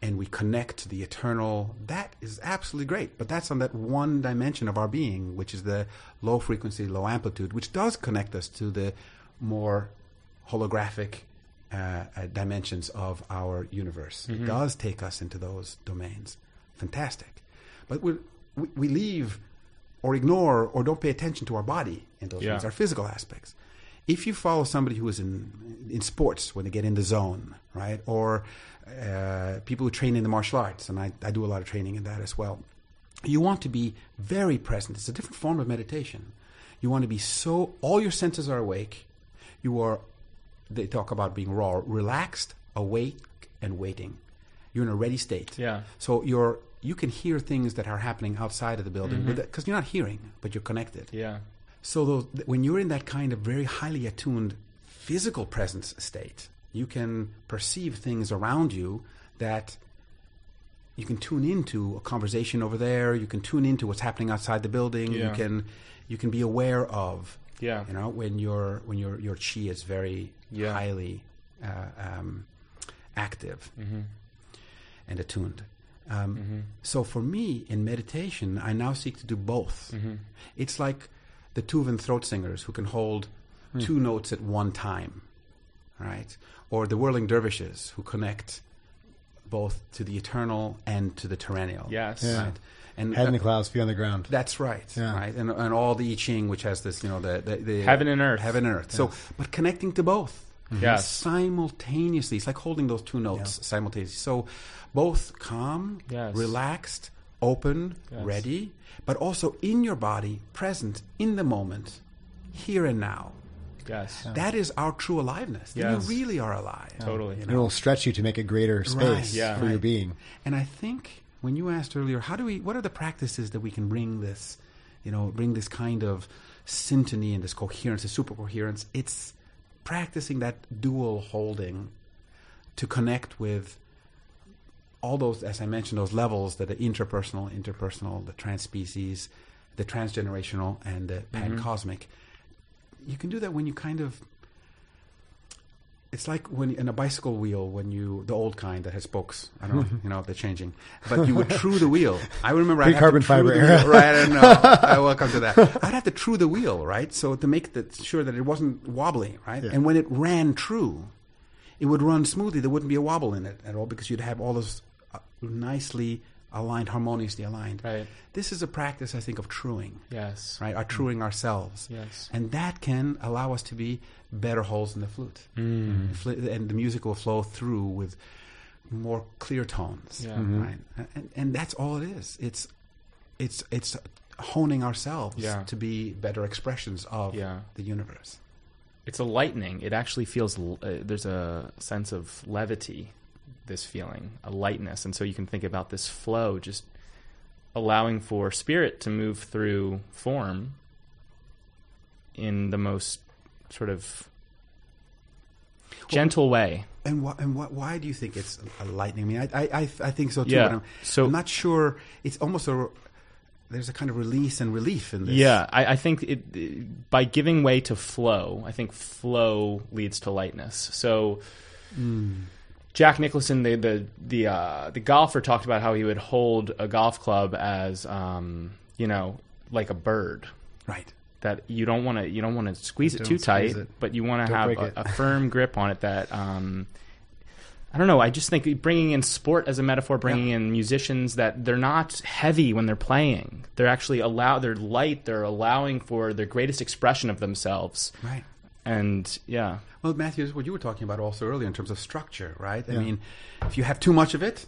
Speaker 3: and we connect to the eternal that is absolutely great but that's on that one dimension of our being which is the low frequency low amplitude which does connect us to the more holographic uh, uh, dimensions of our universe it does take us into those domains fantastic but we we, we leave or ignore or don't pay attention to our body in those
Speaker 1: Yeah.
Speaker 3: things, our physical aspects. If you follow somebody who is in in sports when they get in the zone, right, or uh, people who train in the martial arts, and I, I do a lot of training in that as well. You want to be very present. It's a different form of meditation. You want to be so all your senses are awake. You are. They talk about being raw, relaxed, awake, and waiting. You're in a ready state.
Speaker 1: Yeah.
Speaker 3: So you're you can hear things that are happening outside of the building
Speaker 1: Mm-hmm.
Speaker 3: because you're not hearing, but you're connected.
Speaker 1: Yeah.
Speaker 3: So those, when you're in that kind of very highly attuned physical presence state, you can perceive things around you that you can tune into a conversation over there. You can tune into what's happening outside the building.
Speaker 1: Yeah.
Speaker 3: You can you can be aware of
Speaker 1: Yeah.
Speaker 3: you know when your when your your chi is very
Speaker 1: Yeah.
Speaker 3: highly uh, um, active
Speaker 1: Mm-hmm.
Speaker 3: and attuned. Um, So for me, in meditation, I now seek to do both.
Speaker 1: Mm-hmm.
Speaker 3: It's like the Tuvan throat singers who can hold
Speaker 1: Hmm.
Speaker 3: two notes at one time, right? Or the whirling dervishes who connect both to the eternal and to the perennial.
Speaker 1: Yes.
Speaker 2: Yeah.
Speaker 3: Right? And
Speaker 2: Head in the
Speaker 3: uh,
Speaker 2: clouds, feet on the ground.
Speaker 3: that's right,
Speaker 2: Yeah.
Speaker 3: right, and and all the I Ching, which has this, you know, the the, the
Speaker 1: Heaven and earth.
Speaker 3: heaven and earth. So, but connecting to both,
Speaker 1: Yes.
Speaker 3: simultaneously. It's like holding those two notes simultaneously. So, both calm,
Speaker 1: Yes.
Speaker 3: relaxed, open,
Speaker 1: Yes.
Speaker 3: ready, but also in your body, present in the moment, here and now.
Speaker 1: Yes.
Speaker 3: That is our true aliveness.
Speaker 1: Yes.
Speaker 3: you really are alive.
Speaker 1: Totally.
Speaker 3: you
Speaker 2: It'll stretch you to make a greater space
Speaker 1: Yeah.
Speaker 2: for your being.
Speaker 3: And I think when you asked earlier, how do we? What are the practices that we can bring this, you know, bring this kind of syntony and this coherence, this super coherence? It's practicing that dual holding to connect with all those, as I mentioned, those levels that the interpersonal, interpersonal, the transspecies, the transgenerational, and the mm-hmm. pancosmic. You can do that when you kind of it's like when in a bicycle wheel when you the old kind that has spokes. I don't know, you know, they're changing. But you would true the wheel. I remember
Speaker 2: Pre-carbon fiber era.
Speaker 3: wheel. Right, I don't know. I welcome to that. I'd have to true the wheel, right? So to make the, sure that it wasn't wobbly, right?
Speaker 2: Yeah.
Speaker 3: And when it ran true, it would run smoothly. There wouldn't be a wobble in it at all because you'd have all those uh, nicely aligned, harmoniously aligned.
Speaker 1: Right.
Speaker 3: This is a practice, I think, of truing
Speaker 1: Yes.
Speaker 3: right? Our truing ourselves.
Speaker 1: Yes.
Speaker 3: And that can allow us to be better holes in the flute.
Speaker 1: Mm.
Speaker 3: Fl- And the music will flow through with more clear tones.
Speaker 1: Yeah.
Speaker 3: Right? And, and that's all it is. It's it's it's honing ourselves
Speaker 1: Yeah.
Speaker 3: to be better expressions of
Speaker 1: Yeah.
Speaker 3: the universe.
Speaker 1: It's a lightening. It actually feels. Uh, there's a sense of levity. This feeling, a lightness, and so you can think about this flow, just allowing for spirit to move through form in the most sort of gentle way.
Speaker 3: And wh- and wh- why do you think it's a lightning? I mean, I I, I, I think so too.
Speaker 1: Yeah.
Speaker 3: But I'm,
Speaker 1: So-
Speaker 3: I'm not sure. It's almost a there's a kind of release and relief in this.
Speaker 1: Yeah, I, I think it, by giving way to flow, I think flow leads to lightness. So, hmm. Jack Nicklaus, the the the uh, the golfer, talked about how he would hold a golf club as um, you know like a bird.
Speaker 3: Right.
Speaker 1: That you don't want to you don't want to squeeze it too tight,
Speaker 2: it.
Speaker 1: but you want to have a, a firm grip on it. That um, I don't know. I just think bringing in sport as a metaphor, bringing in musicians that they're not heavy when they're playing. They're actually allow. They're light. They're allowing for their greatest expression of themselves.
Speaker 3: Right.
Speaker 1: And yeah,
Speaker 3: Well, Matthew, is what you were talking about also earlier in terms of structure, right? I
Speaker 2: Yeah.
Speaker 3: mean, if you have too much of it,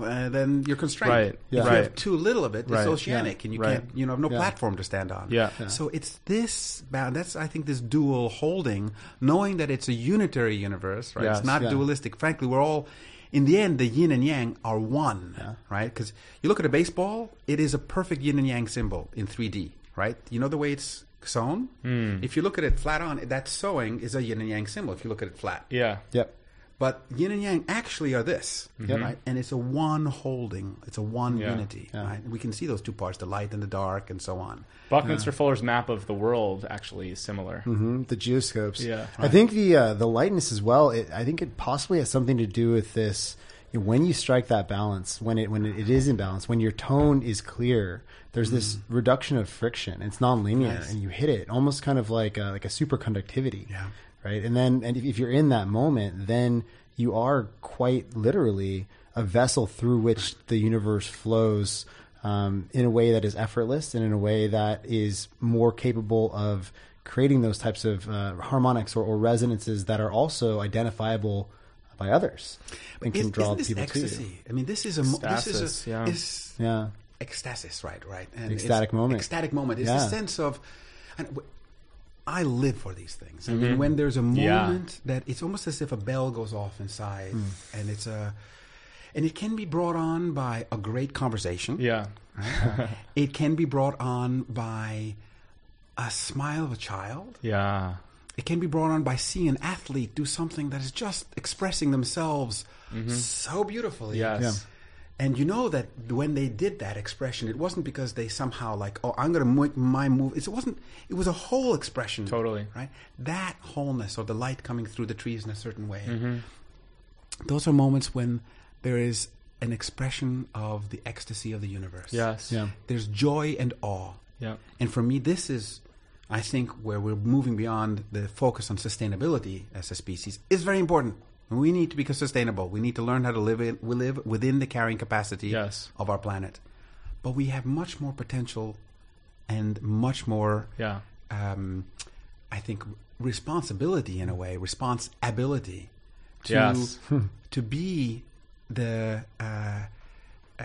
Speaker 3: uh, then you're constrained.
Speaker 1: Right.
Speaker 3: If
Speaker 2: Yeah.
Speaker 3: you have too little of it,
Speaker 1: Right.
Speaker 3: it's oceanic, and you
Speaker 1: Right.
Speaker 3: can't, you know, have no
Speaker 2: Yeah.
Speaker 3: platform to stand on.
Speaker 1: Yeah. Yeah.
Speaker 3: So it's this bound. That's I think this dual holding, knowing that it's a unitary universe, right?
Speaker 1: Yes.
Speaker 3: It's not
Speaker 2: Yeah.
Speaker 3: dualistic. Frankly, we're all. In the end, the yin and yang are one, right? Because you look at a baseball, it is a perfect yin and yang symbol in 3D, right? You know the way it's sewn?
Speaker 1: Hmm.
Speaker 3: If you look at it flat on, that sewing is a yin and yang symbol if you look at it flat.
Speaker 1: yeah,
Speaker 2: Yep.
Speaker 3: But yin and yang actually are this, right? And it's a one holding. It's a one
Speaker 1: Yeah.
Speaker 3: unity,
Speaker 2: Yeah.
Speaker 3: right? We can see those two parts, the light and the dark, and so on.
Speaker 1: Buckminster Fuller's map of the world actually is similar.
Speaker 2: hmm The geoscopes.
Speaker 1: Yeah.
Speaker 2: I think the uh, the lightness as well. It, I think it possibly has something to do with this. When you strike that balance, when it when it is in balance, when your tone is clear, there's this reduction of friction. It's nonlinear,
Speaker 3: Yes.
Speaker 2: and you hit it almost kind of like a, like a superconductivity.
Speaker 3: Yeah.
Speaker 2: Right. And then and if, if you're in that moment, then you are quite literally a vessel through which the universe flows um, in a way that is effortless and in a way that is more capable of creating those types of uh, harmonics or, or resonances that are also identifiable by others and can draw people
Speaker 3: ecstasy?
Speaker 2: to you.
Speaker 3: I mean, this is a this is a
Speaker 1: yeah.
Speaker 3: is
Speaker 2: Yeah.
Speaker 3: ecstasis, right? Right. And
Speaker 2: Ecstatic moment.
Speaker 3: Ecstatic moment. It's
Speaker 2: Yeah.
Speaker 3: the sense of. I live for these things. I mean, when there's a
Speaker 1: Mm-hmm. Yeah.
Speaker 3: moment that it's almost as if a bell goes off inside,
Speaker 2: Hmm.
Speaker 3: and it's a, and it can be brought on by a great conversation.
Speaker 1: Yeah,
Speaker 3: right? it can be brought on by a smile of a child.
Speaker 1: yeah,
Speaker 3: it can be brought on by seeing an athlete do something that is just expressing themselves so beautifully.
Speaker 1: Yes.
Speaker 2: Yeah.
Speaker 3: And you know that when they did that expression, it wasn't because they somehow like, oh, I'm going to make my move. It wasn't. It was a whole expression.
Speaker 1: Totally.
Speaker 3: right. That wholeness or the light coming through the trees in a certain way.
Speaker 1: Mm-hmm.
Speaker 3: Those are moments when there is an expression of the ecstasy of the universe.
Speaker 1: Yes.
Speaker 2: Yeah.
Speaker 3: There's joy and awe.
Speaker 1: Yeah.
Speaker 3: And for me, this is, I think, where we're moving beyond the focus on sustainability as a species is very important. We need to be sustainable. We need to learn how to live in, we live within the carrying capacity
Speaker 1: Yes.
Speaker 3: of our planet. But we have much more potential and much more,
Speaker 1: Yeah.
Speaker 3: um, I think, responsibility in a way, responsibility to
Speaker 1: Yes.
Speaker 3: to be the uh, uh,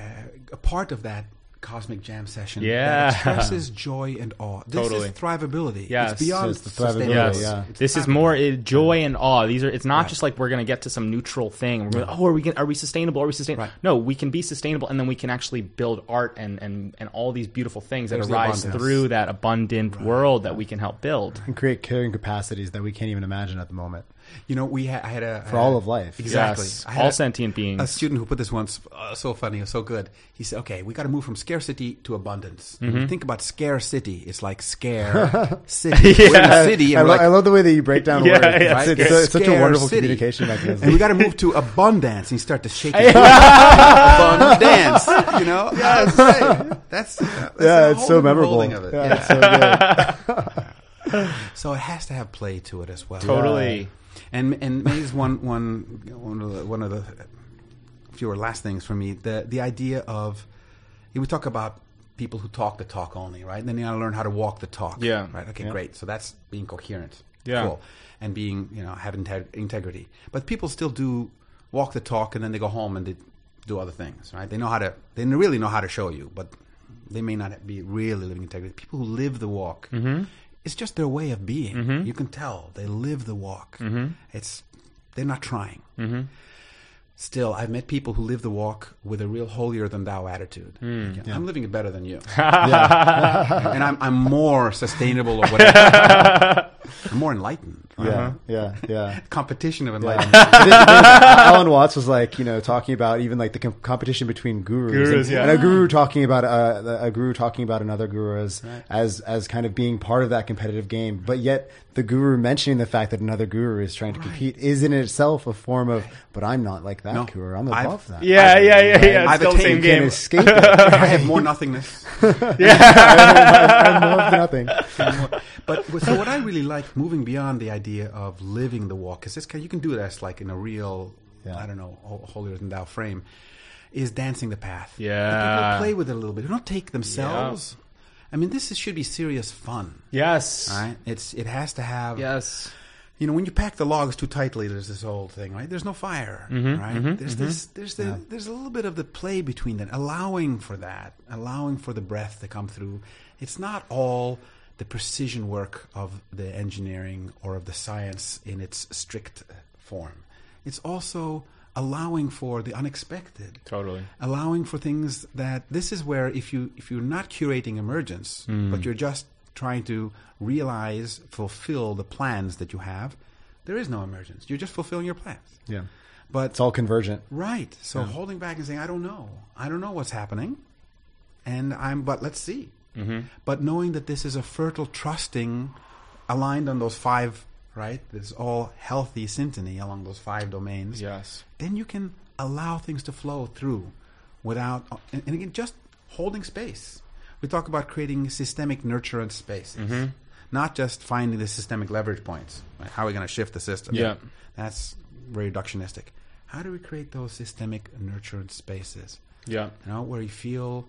Speaker 3: a part of that cosmic jam session
Speaker 1: Yeah.
Speaker 3: that expresses joy and awe. This
Speaker 1: Totally.
Speaker 3: is thrivability.
Speaker 1: Yes.
Speaker 3: It's beyond
Speaker 2: It's thrivability,
Speaker 3: sustainability.
Speaker 1: Yes.
Speaker 2: yeah.
Speaker 3: It's
Speaker 1: This is more uh, joy and awe. These are. It's not
Speaker 3: Right.
Speaker 1: just like we're going to get to some neutral thing. We're going, oh, are we? Gonna, are we sustainable? Are we sustainable?
Speaker 3: Right.
Speaker 1: No, we can be sustainable, and then we can actually build art and and and all these beautiful things
Speaker 3: There's
Speaker 1: that arise
Speaker 3: abundance.
Speaker 1: through that abundant world that we can help build.
Speaker 2: and create carrying capacities that we can't even imagine at the moment
Speaker 3: You know, we ha- I had a
Speaker 2: for all of life.
Speaker 3: Exactly.
Speaker 1: Yes. All
Speaker 3: a-
Speaker 1: sentient beings.
Speaker 3: A student who put this once uh, so funny, so good. He said, "Okay, we got to move from scarcity to abundance.
Speaker 1: Mm-hmm.
Speaker 3: you think about scarcity, it's like scare city. We're in a city,
Speaker 2: I,
Speaker 3: and
Speaker 2: lo-
Speaker 3: we're like,
Speaker 2: I love the way that you break down
Speaker 1: Yeah,
Speaker 2: words.
Speaker 1: yeah,
Speaker 2: it's, it's,
Speaker 3: scare-
Speaker 2: it's such a wonderful
Speaker 3: city.
Speaker 2: communication
Speaker 3: and we
Speaker 2: mechanism.
Speaker 3: got to move to abundance and start to shake it. abundance, you know. Yes. That's, that's
Speaker 2: yeah,
Speaker 3: a
Speaker 2: it's so memorable.
Speaker 3: Of it.
Speaker 2: Yeah,
Speaker 3: Yeah.
Speaker 2: it's so good.
Speaker 3: So it has to have play to it as well.
Speaker 1: totally.
Speaker 3: And and maybe it's one one one of the, one of the fewer last things for me. The the idea of we talk about people who talk the talk only, right? And then you got to learn how to walk the talk.
Speaker 1: Yeah.
Speaker 3: Right. Okay.
Speaker 2: Yeah.
Speaker 3: Great. So that's being coherent.
Speaker 1: Yeah.
Speaker 3: Cool. And being you know have integ- integrity. But people still do walk the talk, and then they go home and they do other things, right? They know how to. They really know how to show you, but they may not be really living integrity. People who live the walk. Mm-hmm. It's just their way of being. Mm-hmm. You can tell they live the walk. Mm-hmm. It's they're not trying. Mm-hmm. Still, I've met people who live the walk with a real holier than thou attitude. Mm, okay, I'm living it better than you, and I'm I'm more sustainable or whatever. I'm more enlightened. right?
Speaker 2: Yeah, yeah, yeah.
Speaker 3: Competition of enlightenment.
Speaker 2: I think- I think Alan Watts was like, you know, talking about even like the com- competition between gurus,
Speaker 1: Gurus,
Speaker 2: and,
Speaker 1: yeah.
Speaker 2: and a guru talking about uh, a guru talking about another guru as as as kind of being part of that competitive game, but yet the guru mentioning the fact that another guru is trying to compete is in itself a form of, but I'm not like that
Speaker 3: No.
Speaker 2: guru. I'm
Speaker 3: I've-
Speaker 2: above that.
Speaker 1: Yeah,
Speaker 3: I've-
Speaker 1: yeah, yeah, yeah. It's
Speaker 3: I've
Speaker 1: still the same game.
Speaker 2: escape it.
Speaker 3: I have more nothingness.
Speaker 2: I'm more of nothing.
Speaker 3: But so what I really like moving beyond the idea of living the walk because this kind you can do this like in a real
Speaker 2: Yeah.
Speaker 3: I don't know ho- holier than thou frame is dancing the path.
Speaker 1: Yeah.
Speaker 3: People play with it a little bit. They don't take themselves. I mean, this is, should be serious fun,
Speaker 1: Yes.
Speaker 3: right? It's it has to have.
Speaker 1: Yes.
Speaker 3: You know, when you pack the logs too tightly, there's this old thing, right? There's no fire, mm-hmm, mm-hmm, right? there's mm-hmm. this, there's the, there's a little bit of the play between them, allowing for that, allowing for the breath to come through. It's not all the precision work of the engineering or of the science in its strict form. It's also allowing for the unexpected.
Speaker 1: Totally.
Speaker 3: allowing for things that this is where if you if you're not curating emergence mm. but you're just trying to realize fulfill the plans that you have there is no emergence. You're just fulfilling your plans.
Speaker 2: Yeah,
Speaker 3: but
Speaker 2: it's all convergent.
Speaker 3: right. So holding back and saying i don't know. I don't know what's happening. And i'm but let's see Mm-hmm. but knowing that this is a fertile trusting aligned on those five right this all healthy syntony along those five domains
Speaker 1: Yes.
Speaker 3: then you can allow things to flow through without and, and again just holding space we talk about creating systemic nurturance spaces mm-hmm. not just finding the systemic leverage points right? how are we going to shift the system
Speaker 1: Yeah.
Speaker 3: that's very reductionistic how do we create those systemic nurturance spaces
Speaker 1: Yeah.
Speaker 3: you know where you feel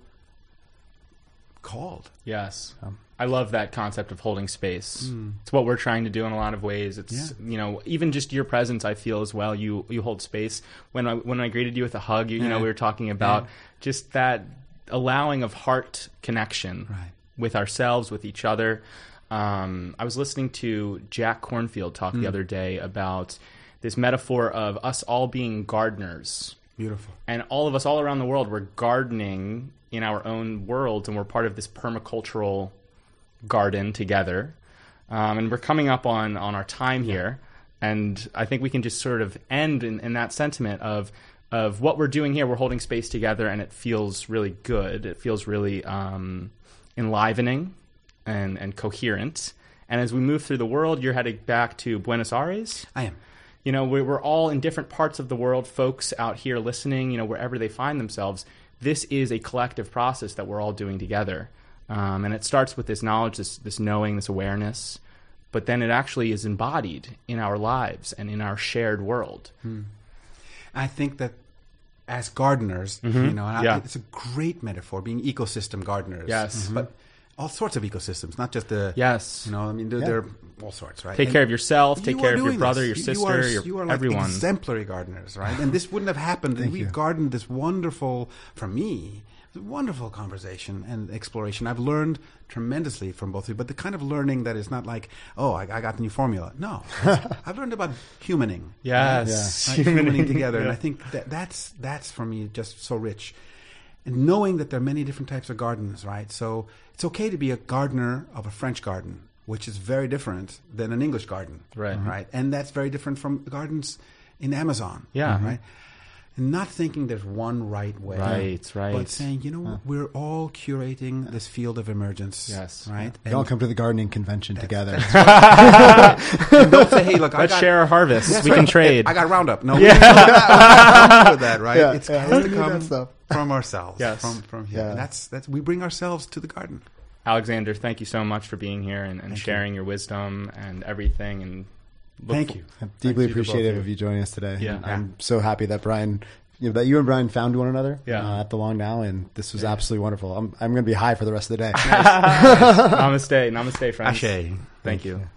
Speaker 3: called
Speaker 1: Yes. I love that concept of holding space. It's what we're trying to do in a lot of ways. It's
Speaker 3: Yeah.
Speaker 1: you know even just your presence. I feel as well. You you hold space. When I when I greeted you with a hug, you, you know we were talking about
Speaker 3: Yeah.
Speaker 1: just that allowing of heart connection
Speaker 3: Right.
Speaker 1: with ourselves, with each other. Um, I was listening to Jack Kornfield talk the other day about this metaphor of us all being gardeners
Speaker 3: beautiful
Speaker 1: and all of us all around the world we're gardening in our own worlds and we're part of this permacultural garden together Um, and we're coming up on, on our time here. And I think we can just sort of end in, in that sentiment of, of what we're doing here. We're holding space together, and it feels really good. It feels really um, enlivening and, and coherent. And as we move through the world, you're heading back to Buenos Aires.
Speaker 3: I am.
Speaker 1: You know, we- we're all in different parts of the world, folks out here listening, you know, wherever they find themselves. This is a collective process that we're all doing together. Um, and it starts with this knowledge, this, this knowing, this awareness, but then it actually is embodied in our lives and in our shared world.
Speaker 3: I think that as gardeners, you know, and I, it's a great metaphor being ecosystem gardeners.
Speaker 1: Yes. Mhm.
Speaker 3: but all sorts of ecosystems, not just the
Speaker 1: Yes.
Speaker 3: You know, I mean, there,
Speaker 2: Yeah.
Speaker 3: there are all sorts, right?
Speaker 1: Take
Speaker 3: And
Speaker 1: care of yourself, take
Speaker 3: you
Speaker 1: care of your brother,
Speaker 3: this.
Speaker 1: your
Speaker 3: You- you are-
Speaker 1: sister, your
Speaker 3: you are like
Speaker 1: everyone.
Speaker 3: exemplary gardeners, right? And this wouldn't have happened.
Speaker 2: Thank
Speaker 3: we
Speaker 2: you.
Speaker 3: gardened this wonderful, for me, wonderful conversation and exploration. I've learned tremendously from both of you, but the kind of learning that is not like, oh, I, I got the new formula. No, I've learned about humaning.
Speaker 1: Yes.
Speaker 3: Right? humaning together, and I think that that's that's for me just so rich. And knowing that there are many different types of gardens, right? So it's okay to be a gardener of a French garden, which is very different than an English garden,
Speaker 1: Right.
Speaker 3: Right, and that's very different from gardens in Amazon,
Speaker 1: Yeah.
Speaker 3: right. And not thinking there's one right way,
Speaker 1: Right, right.
Speaker 3: But saying, you know, what, we're all curating this field of emergence,
Speaker 1: Yes.
Speaker 3: right?
Speaker 2: We all come to the gardening convention together.
Speaker 3: and don't say, hey, look, I
Speaker 1: Let's
Speaker 3: got,
Speaker 1: share our harvest.
Speaker 3: That's
Speaker 1: we
Speaker 3: right.
Speaker 1: can trade.
Speaker 3: I got Roundup. No, yeah. we're not, we're not coming with that, right?
Speaker 2: Yeah,
Speaker 3: it's
Speaker 2: yeah,
Speaker 3: has to come from ourselves,
Speaker 1: Yes.
Speaker 3: from from here.
Speaker 2: Yeah.
Speaker 3: And that's that's we bring ourselves to the garden.
Speaker 1: Alexander, thank you so much for being here and, and
Speaker 3: Thank
Speaker 1: sharing your wisdom and everything. And look
Speaker 3: Thank you.
Speaker 2: I'm deeply
Speaker 1: you to both
Speaker 2: appreciative
Speaker 1: of
Speaker 2: of you joining us today.
Speaker 1: Yeah.
Speaker 2: I'm so happy that Brian, you know, that you and Brian found one another
Speaker 1: Yeah.
Speaker 2: uh, at the Long Now, and this was absolutely wonderful. I'm, I'm going to be high for the rest of the day.
Speaker 1: namaste, namaste, friends.
Speaker 3: Ashe.
Speaker 1: Thank you.